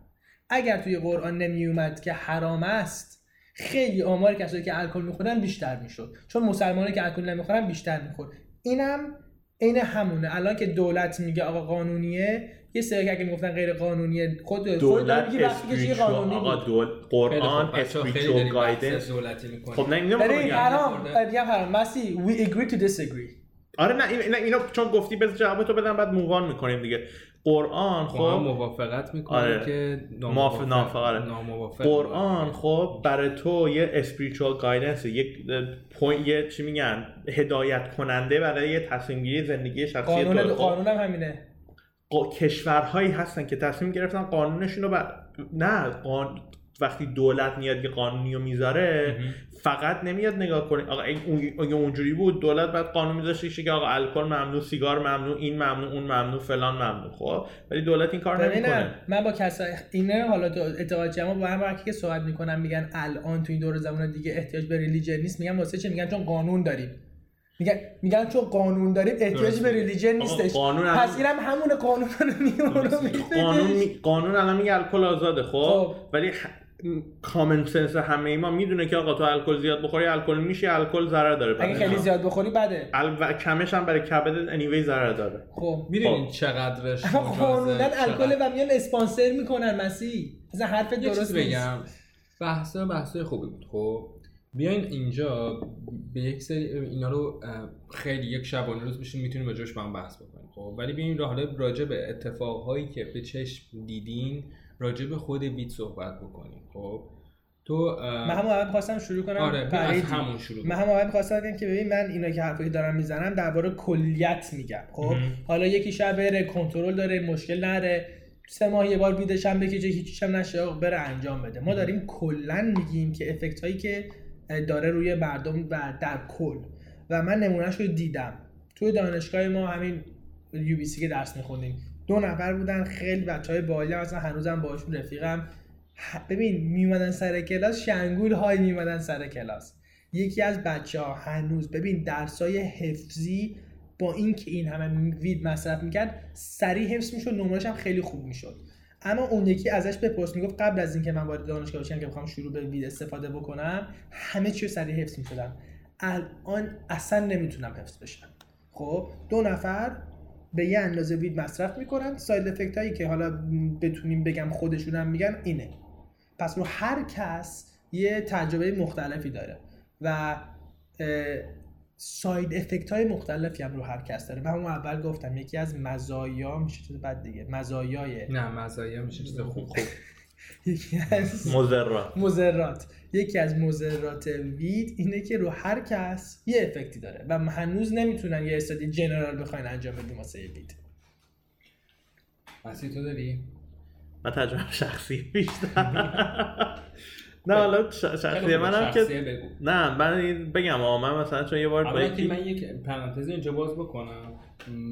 اگر توی قرآن نمیومد که حرام است خیلی آمار کسایی که الکل می‌خورن بیشتر می‌شد. چون مسلمانی که الکل نمی‌خورن بیشتر می‌خورد اینم عین همونه. الان که dowlat میگه آقا قانونیه یه سری که اگه می‌گفتن غیر قانونیه خود دولت میگی وقتی که قانونی آقا بود دول قرآن خیلی اسپریچوال گایدنس دولتی می‌کنه خب نه اینو بگم. حرام. میگم حرام. مسی we agree to disagree. آره نه این- نه اینو چون گفتی بذار جواب تو بدم بعد مووان می‌کنیم دیگه قرآن خب موافقت می‌کنه آره. که ناموافق آره. قرآن خب برای تو یه اسپریچوال گایدنس یک point یه چی میگن هدایت کننده برای یه تصمیم گیری زندگی شخصی قانون خب. قانون هم همینه کشورهایی هستن که تصمیم گرفتن قانونشون رو بر... نه قان... وقتی دولت میاد یه قانونی رو می‌ذاره فقط نمیاد نگاه کنه. آقا اگه اونجوری بود دولت بعد قانون میذاشته که آقا الکل ممنوع سیگار ممنوع این ممنوع اون ممنوع فلان ممنوع. خب؟ ولی دولت این کار نمی‌کنه. من با کسای اینه حالا تو اعتقاد جمع با هم که صحبت می‌کنم میگن الان تو این دور زمان دیگه احتیاج به religion نیست. میگن واسه چه میگن چون قانون داریم. میگن میگن چون قانون داریم احتیاج به ریلیجن نیستش. قانون پس اینم همون قانون رو قانون قانون الان میگه الکل آزاده خب, خب. ولی کامن سنس همه ما می‌دونه که آقا تو الکل زیاد بخوری الکل میشه الکل ضرر داره. اگه خیلی زیاد بخوری بده. ال... و کمش هم برای کبد انیوی ضرر داره. خب. می‌دونین خب. چقدرش قانونا الکل و میان اسپانسر می‌کنن مسیح. مثلا حرف درست بگم. بحث بحث خوبی بود. خب. بیاین اینجا به یک سری اینا رو خیلی یک شبانه روز بشین می‌تونیم به جوش با هم بحث بکنیم. خب. ولی بیاین حالا راجع به اتفاقهایی که به چشم دیدین راجع به خود وید صحبت بکنیم خب؟ تو من هم اول خواستم شروع کنم آره از همون شروع من هم اول خواستم بگم که ببین من اینا که حرفایی دارم می‌زنم درباره کلیت میگم خب؟ حالا یکی شب بره کنترل داره مشکل نره سه ماه یه بار بیدش هم بکشه هیچیش هم نشه بره انجام بده. ما داریم کلا میگیم که افکت هایی که داره روی مردم و در کل. و من نمونهش رو دیدم. توی دانشگاه ما همین یو بی سی که درس میخوندیم. دو نفر بودن خیلی بچه های بالی اصلا هنوزم باشون رفیقم. ببین میومدن سر کلاس شنگول های میومدن سر کلاس. یکی از بچه ها هنوز ببین درسای حفظی با اینکه این همه وید مصرف می‌کرد سریع حفظ می‌شد نمرش هم خیلی خوب می‌شد. اما اون یکی ازش بپرس می‌گفت قبل از اینکه من وارد دانشگاه بشم که بخوام شروع به وید استفاده بکنم همه چی سریع حفظ می‌شدم. الان اصلا نمی‌تونم حفظ بشم. خب دو نفر به یه اندازه weed مصرف می‌کنن. side effect هایی که حالا بتونیم بگم خودشونم میگن اینه. پس رو هر کس یه تجربه مختلفی داره و side effect های مختلفی هم رو هر کس داره. من اون اول گفتم یکی از مزایا میشه چیز بد دیگه. مزایای نه مزایا میشه چیز خوب خوب. <laughs> یکی از مضرات مزرات یکی از مزرات وید اینه که رو هر کس یه افکتی داره و هنوز نمی‌تونن یه استادی جنرال بخواین انجام بدیم واسه وید. مسی تو داری؟ من تجربه شخصی بیشتر. نه حالا شخصی منم که نه من بگم من مثلا چون یه بار من یک پرانتز اینجا باز بکنم.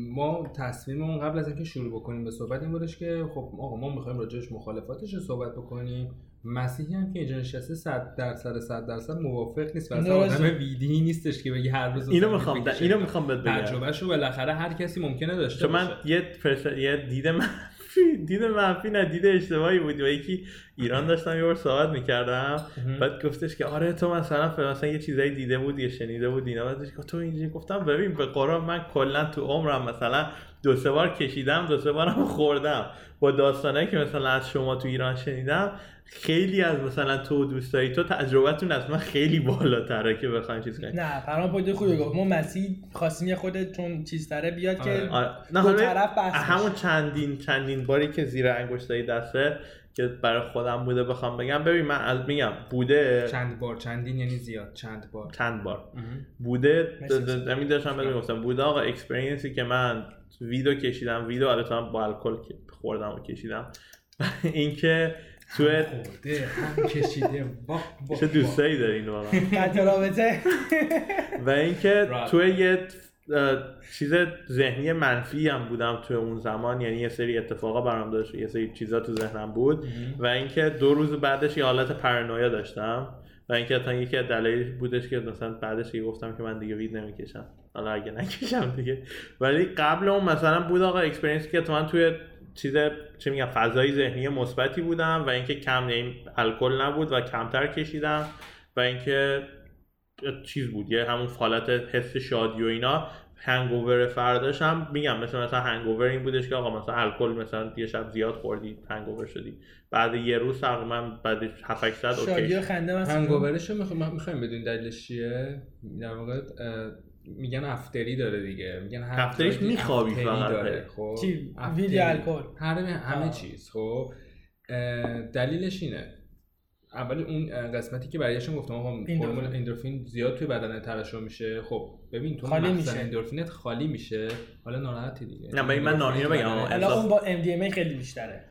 ما تصمیممون قبل از اینکه شروع بکنیم به صحبت این بودش که خب آقا ما می‌خوایم راجعش مخالفاتش رو صحبت بکنیم. مسیحی هم که اینجا نشسته 100 درصد 100 درصد موافق نیست واسه آدم ویدی نیستش که بگی هر روز اینو می‌خوام اینو می‌خوام بهت بگم. تجربهشو بالاخره هر کسی ممکنه داشته باشه من یه یه دید منفی دید منفی نه دید اشتباهی بود. و یکی ایران داشتم یه بار صحبت می‌کردم. بعد گفتش که آره تو مثلا مثلا یه چیزایی دیده بود یا شنیده بود اینا. بعدش گفت تو اینجوری گفتم ببین به قرآن من کلا تو عمرم مثلا دو سه بار کشیدم دو سه بارم خوردم. با داستانایی که مثلا از شما تو ایران شنیدم خیلی از مثلا تو دوستایی تو تجربتون از من خیلی بالاتره که بخوایم چیز کنیم نه فرمان پوینت خوبی گفت. ما مسیح خواستیم یه خود چون چیز تره بیاد که آره. آره. نه دو طرف بحث همون چندین چندین باری که زیر انگشتای دسته که برای خودم بوده بخوام بگم. ببین من از میگم بوده چند بار؟ چندین یعنی زیاد؟ چند بار؟ چند بار. بوده همین داشتم بهت گفتم بوده آقا اکسپریانسی که من ویدیو کشیدم ویدیو البته با الکل خوردم و کشیدم. <laughs> اینکه تو هم کشیده چه دوستایی دارین واقعا؟ رابطه. <laughs> و اینکه تو یه چیز ذهنی منفی هم بودم تو اون زمان. یعنی یه سری اتفاقا برام داشت یه سری چیزا تو ذهنم بود. و اینکه دو روز بعدش یه حالت پرانویا داشتم. و اینکه اصلا یکی از دلایل بودش که مثلا بعدش که گفتم که من دیگه وید نمی‌کشم. حالا اگه نکشم دیگه. ولی قبل اون مثلا بود آقا experience که تو من توی چیز چه میگم فضای ذهنی مثبتی بودم و اینکه کم این الکل نبود و کمتر کشیدم و اینکه چیز بود یه همون حالت حس شادی و اینا hangover فرداش هم میگم مثلا مثلا hangover این بودش که آقا مثلا الکل مثلا یه شب زیاد خوردی hangover شدی. بعد یه روز تقریبا بعد 7 800 اوکی. شادی و خنده hangover ش رو می‌خوایم بدون دلیلش چیه؟ در واقع میگن after ی داره دیگه. میگن هر after یش میخوابی فقط. داره خب؟ چی؟ weed ی الکل. همه همه چیز خب؟ دلیلش اینه. اول اون قسمتی که برایشون گفتم آقا هورمون اندورفین زیاد توی بدن ترشح میشه. خب ببین تو خالی میشه. اندورفینت خالی میشه. حالا ناراحتی دیگه. نه من من اینو بگم الان اون با MD M خیلی بیشتره.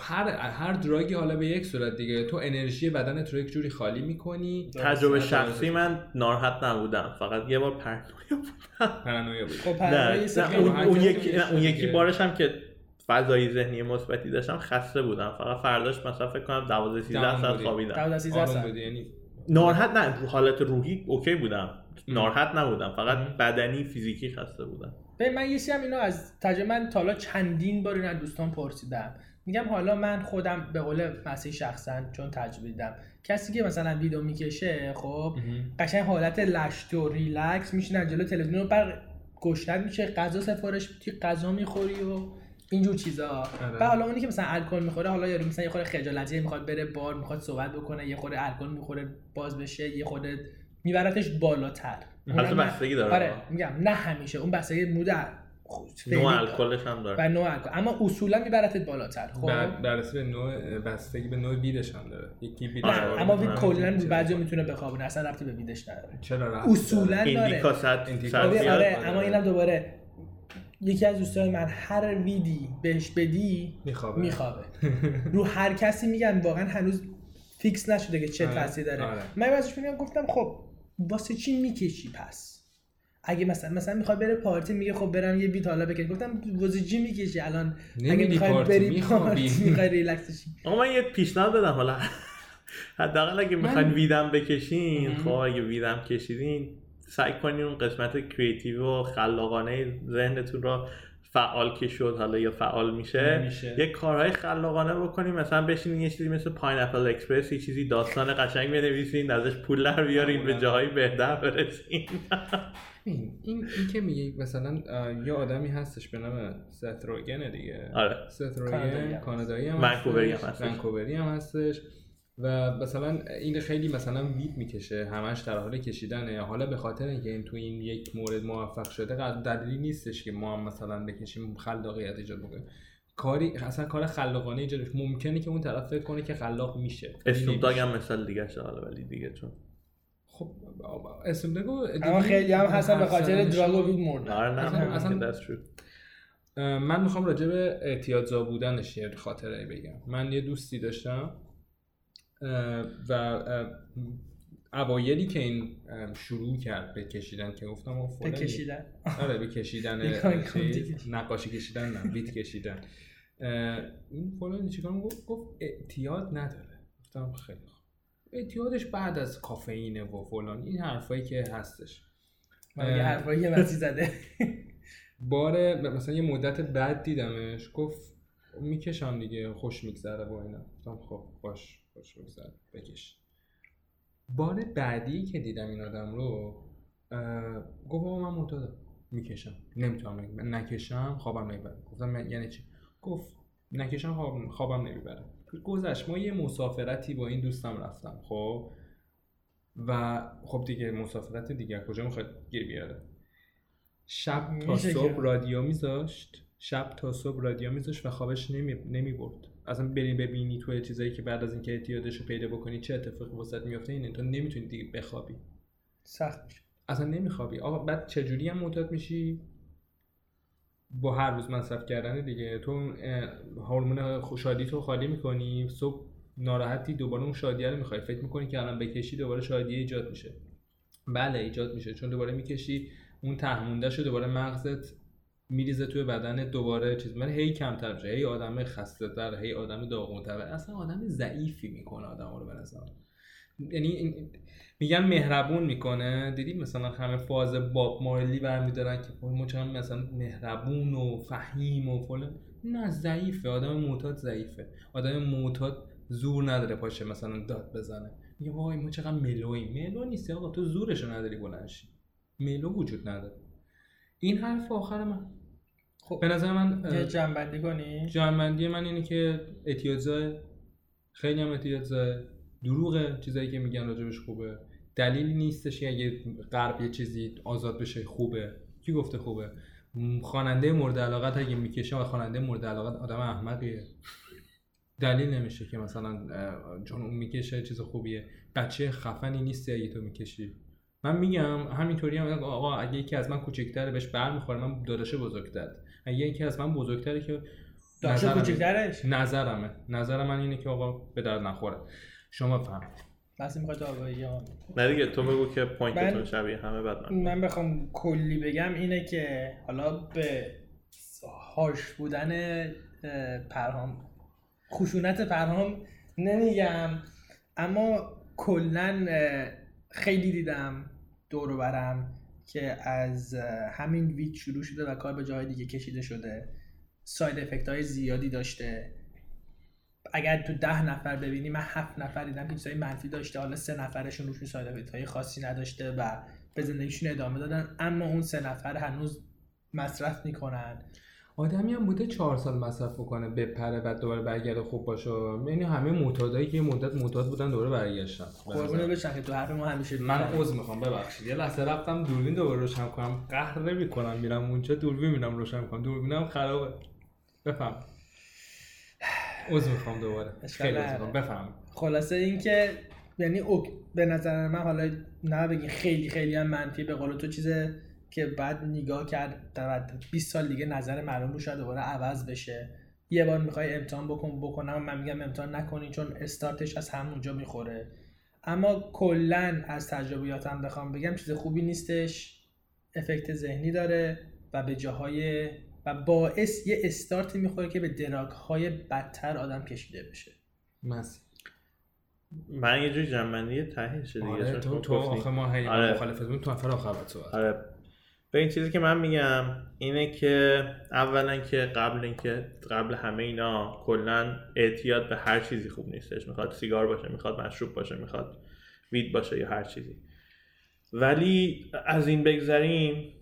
هر هر دراگی حالا به یک صورت دیگه. تو انرژی بدنت رو یک جوری خالی می‌کنی. تجربه شخصی من ناراحت نبودم. فقط یه بار پرانویا بودم. پرانویا بود. خب نه اون یکی اون یکی بارش هم که فضایی ذهنی مثبتی داشتم خسته بودم. فقط فرداش مثلا فکر کنم 12 13 ساعت خوابیدم. 12 13 ساعت. یعنی ناراحت نه حالت روحی اوکی بودم. ناراحت نبودم. فقط بدنی فیزیکی خسته بودم. من یه هم اینو از تجربه من تالا چندین بار این دوستان پرسیدم. میگم حالا من خودم به قول مسیح شخصا چون تجربه دیدم کسی که مثلا ویدیو می‌کشه خب قشنگ حالت لشت و ریلکس میشینن جلو تلویزیون رو بر گشنت میشه غذا سفارش تو غذا می‌خوری و اینجور چیزا. آره. و حالا اونی که مثلا الکل می‌خوره حالا یارو مثلا یه خورده خجالتی می‌خواد بره بار می‌خواد صحبت بکنه یه خورده الکل می‌خوره باز بشه یه خورده میبرتش بالاتر. اون بستگی داره. آره میگم نه همیشه اون بستگی مود نوع الکلش هم داره. و نوع الکل. اما اصولا میبرتت بالاتر خب؟ بررسی به نوع بستگی به نوع بیدش هم داره. یکی بیدش نه اما وید کلا بعضی می‌تونه بخوابونه اصلا ربطی به بیدش نداره. چرا اصولا داره. ایندیکا آره اما اینم دوباره یکی از دوستای من هر ویدی بهش بدی میخوابه. میخوابه. <laughs> رو هر کسی میگن واقعا هنوز fix نشده که چه تاثیری داره. آره. من ازش میگم گفتم خب واسه چی می‌کشی پس؟ اگه مثلا مثلا می‌خواد بره پارتی میگه خب برم یه weed حالا بکش گفتم چی می‌کشی الان. اگه می‌خوای بری پارتی می‌خوای ریلکس شی آقا من یه پیشنهاد بدم حالا. حداقل اگه می‌خواین weed م بکشین خب اگه weed م کشیدین سعی کنین اون قسمت creative و خلاقانه ذهنتون رو فعال که شد حالا یا فعال میشه, میشه. یه کارهای خلاقانه بکنیم. مثلا بشینین یه چیزی مثل Apple Express یه چیزی داستان قشنگ بنویسین ازش پول در بیارین به جاهای بهتر برسین. <laughs> این این که میگه مثلا یه آدمی هستش به نام ست روگن دیگه. آره. ست روگن کانادایی هم ونکووری هم هستش. و مثلا این خیلی مثلا وید می‌کشه همش در حال کشیدنه. حالا به خاطر اینکه این تو این یک مورد موفق شده دلیلی نیستش که ما هم مثلا بکشیم خلاقیت ایجاد بکنیم. کاری اصلا کار خلاقانه ایجاد ممکنه که اون طرف فکر کنه که خلاق میشه. داگ هم مثال دیگه شده حالا ولی دیگه چون خب داگ اما خیلی هم هستن به خاطر دراگ و وید مردن آره نه اصلا من می‌خوام راجع به اعتیادزا بودنش یه خاطره بگم. من یه دوستی داشتم. و اوایلی که این شروع کرد به کشیدن که گفتم به کشیدن. آره به کشیدن <laughs> نقاشی کشیدن نه بیت کشیدن. این فلانی چیکار گفت گفت اعتیاد نداره. گفتم خیلی خوب. اعتیادش بعد از کافئین و فلان این حرفایی که هستش. من یه حرفایی که زده. <laughs> بار مثلا یه مدت بعد دیدمش گفت می‌کشم دیگه خوش میگذره با اینا. گفتم خب باش. خوش بگذره بکش. بار بعدی که دیدم این آدم رو گفت من معتادم می‌کشم. نمی‌تونم نکشم خوابم نمی‌بره. گفتم یعنی چی؟ گفت نکشم خواب... خوابم نمی‌بره. گذشت. ما یه مسافرتی با این دوستم رفتم خب؟ و خب دیگه مسافرت دیگه کجا می‌خواد گیر بیاره؟ شب تا صبح رادیو میذاشت. شب تا صبح رادیو میذاشت و خوابش نمی, نمی برد اصلا بری ببینی تو چیزایی که بعد از اینکه اعتیادش رو پیدا بکنی چه اتفاقی واسط میفته اینه تو نمی‌تونی دیگه بخوابی. سخت میشه. اصلا نمیخوابی. آقا بعد چجوری هم معتاد میشی؟ با هر روز مصرف کردن دیگه. تو هورمون شادی تو خالی می‌کنی صبح ناراحتی دوباره اون شادیه رو می‌خوای. فکر می‌کنی که الان بکشی دوباره شادیه ایجاد میشه. بله ایجاد میشه. چون دوباره می‌کشی اون تهمونده شو دوباره مغزت میریزه توی بدن دوباره چیز. من هی کمتر میشه. هی آدم خسته تر هی آدم داغونتر. اصلا آدم ضعیفی می‌کنه آدم رو به نظر یعنی میگن مهربون می‌کنه. دیدی مثلا همه فاز باب مارلی برمیدارن که ما چقدر مثلا مهربون و فهیم و فلان. نه ضعیفه. آدم معتاد ضعیفه. آدم معتاد زور نداره پاشه مثلا داد بزنه. میگه وای ما چقدر ملویم ملو نیست آقا تو زورشو نداری بلنشی ملو وجود نداره. این حرف آخر من. خب به نظر من یه جنبندی کنی؟ جنبندی من اینه که اعتیادزای خیلی هم اعتیادزای دروغه چیزایی که میگن راجبش خوبه. دلیلی نیستش که اگه غرب یه چیزی آزاد بشه خوبه. کی گفته خوبه؟ خواننده مورد علاقت اگه می‌کشه و خواننده مورد علاقت آدم احمقیه. دلیل نمیشه که مثلا چون اون می‌کشه چیز خوبیه. بچه خفنی نیستی اگه تو می‌کشی. من میگم همینطوری هم آقا اگه یکی از من کوچکتره بهش برمیخوره من داداشه بزرگتر. اگه یکی از من بزرگتره که داداشه کوچکترش؟ نظرمه. نظر من اینه که آقا به درد نخوره. شما فهمید بس می‌خواد آقایی نه دیگه تو بگو که point تون شبیه همه بعد من. من بخوام کلی بگم اینه که حالا به هاش بودن پرهام خشونت پرهام نمیگم اما کلا خیلی دیدم. دور برم که از همین weed شروع شده و کار به جای دیگه کشیده شده. side effect های زیادی داشته. اگر تو ده نفر ببینی من هفت نفر دیدم که چیزای منفی داشته. حالا سه نفرشون روشون ساید افکت های خاصی نداشته و به زندگیشون ادامه دادن. اما اون سه نفر هنوز مصرف می‌کنن. آدمی هم بوده چهار سال مصرف کنه بپره بعد دوباره برگرده خوب باشه. یعنی همه معتادایی که یه مدت معتاد بودن دوباره برگشتن. قربونه بشن که تو حرف ما همیشه من عذر می‌خوام ببخشید. یه لحظه رفتم دوربین دوباره روشن کنم. قهر نمی‌کنم میرم اونجا دوربین میرم روشن کنم. دوربینم خرابه. بفهم. عذر می‌خوام دوباره. خیلی بفهم. خلاصه اینکه یعنی به نظر من حالا نه بگی خیلی خیلی هم منفی به قول تو چیزه که بعد نگاه کرد در 20 سال دیگه نظر مردم رو شاید دوباره عوض بشه. یه بار می‌خوای امتحان بکن بکنم. من میگم امتحان نکنی چون استارتش از همونجا می‌خوره. اما کلا از تجربیاتم بخوام بگم چیز خوبی نیستش. افکت ذهنی داره و به جاهای و باعث یه استارتی می‌خوره که به دراگ های بدتر آدم کشیده بشه. مسی من یه جوری جنبندی ته شده دیگه آره تو تو آخه ما هی آره. مخالفتون تو نفر آخر آره. به این چیزی که من میگم اینه که اولا که قبل اینکه قبل همه اینا کلا اعتیاد به هر چیزی خوب نیستش. می‌خواد سیگار باشه می‌خواد مشروب باشه می‌خواد weed باشه یا هر چیزی. ولی از این بگذریم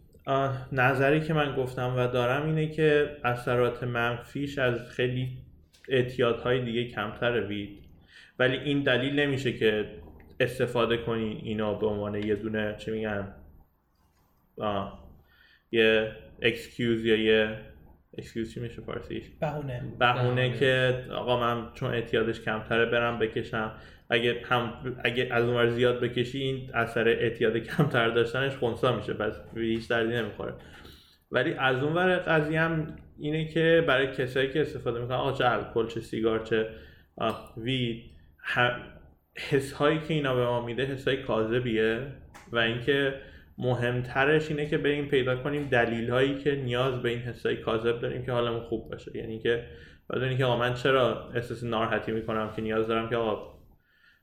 نظری که من گفتم و دارم اینه که اثرات منفیش از خیلی اعتیادهای دیگه کمتر weed ولی این دلیل نمیشه که استفاده کنین اینا به عنوان یه دونه چه میگن؟ یه excuse یا یه excuse چی میشه فارسیش؟ بهونه. بهونه که آقا من چون اعتیادش کمتره برم بکشم. اگه هم اگه از اونور زیاد بکشی این اثر اعتیاد کمتر داشتنش خونسا میشه پس هیچ دردی نمی‌خوره. ولی از اونور قضیه هم اینه که برای کسایی که استفاده می‌کنن آقا چه الکل چه سیگار چه وید حس هایی که اینا به ما میده حس های کاذبیه و اینکه مهمترش اینه که بریم پیدا کنیم دلیل هایی که نیاز به این حسای کاذب داریم که حالمون خوب باشه. یعنی که بدونی که آقا من چرا احساس ناراحتی می‌کنم که نیاز دارم که آقا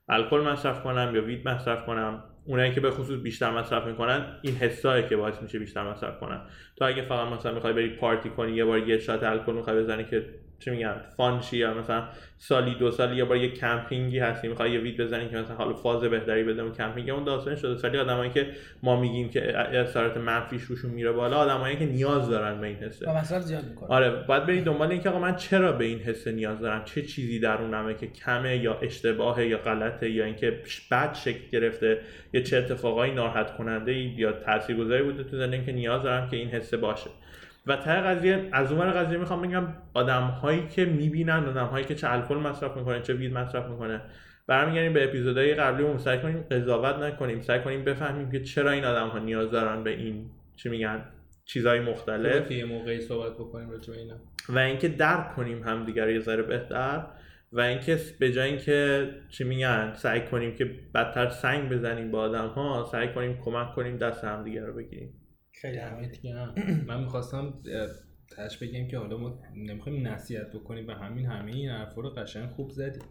الکل مصرف کنم یا weed مصرف کنم اونایی که به خصوص بیشتر مصرف می‌کنن این حسایی که باعث میشه بیشتر مصرف کنن. تو اگه فقط مثلا می‌خوای بری پارتی کنی یه بار یه shot الکل می‌خوای بزنی که چه میگن fun شی یا مثلا سالی دو سالی یا بار یه کمپینگی هستی می‌خوای یه weed بزنی که مثلا حالا فاز بهتری بده اون کمپینگ. اون داستان شده. ولی آدمایی که ما میگیم که اثرات منفیش روشون میره بالا آدمایی که نیاز دارن به این حسه مصرف زیاد می‌کنن. آره باید برید دنبال اینکه آقا من چرا به این حسه نیاز دارم؟ چه چیزی درونمه که کمه یا اشتباهه یا غلطه یا اینکه بد شکل گرفته؟ یا چه اتفاقایی ناراحت کننده یا تاثیرگذاری بوده تو زندگی که نیاز دارم که این حسه باشه؟ و ته قضیه از اون قضیه می‌خوام بگم آدم هایی که می‌بینن آدم هایی که چه الکل مصرف می‌کنه چه وید مصرف می‌کنه. برمیگردیم به اپیزودهای قبلی سعی کنیم قضاوت نکنیم. سعی کنیم بفهمیم که چرا این آدم ها نیاز دارن به این چی میگن چیزهای مختلف. یه موقعی صحبت بکنیم راجع اینا. و اینکه درک کنیم همدیگر یه ذره بهتر. و اینکه به جای اینکه چی میگن سعی کنیم که بدتر سنگ بزنیم با آدم ها سعی کنیم کمک کنیم دست همدیگه رو بگیریم. خیلی <clears throat> من می‌خواستم تش بگیم که حالا ما نمی‌خوایم نصیحت بکنیم به همین همه این حرفا رو قشنگ خوب زدیم.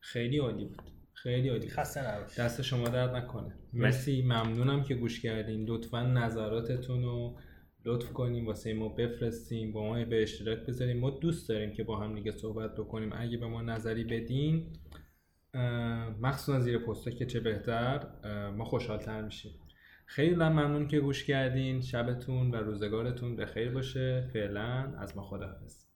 خیلی عالی بود. خیلی عالی خسته نباش دست شما درد نکنه. مرسی. ممنونم که گوش کردین. لطفا نظراتتون رو لطف کنیم. واسه ما بفرستیم با ما به اشتراک بذاریم ما دوست داریم که با هم دیگه صحبت بکنیم. اگه به ما نظری بدین مخصوصا زیر پستا که چه بهتر ما خوشحالتر میشیم. خیلی ممنون که گوش کردین. شبتون و روزگارتون به خیر باشه. فعلا از ما خداحافظ.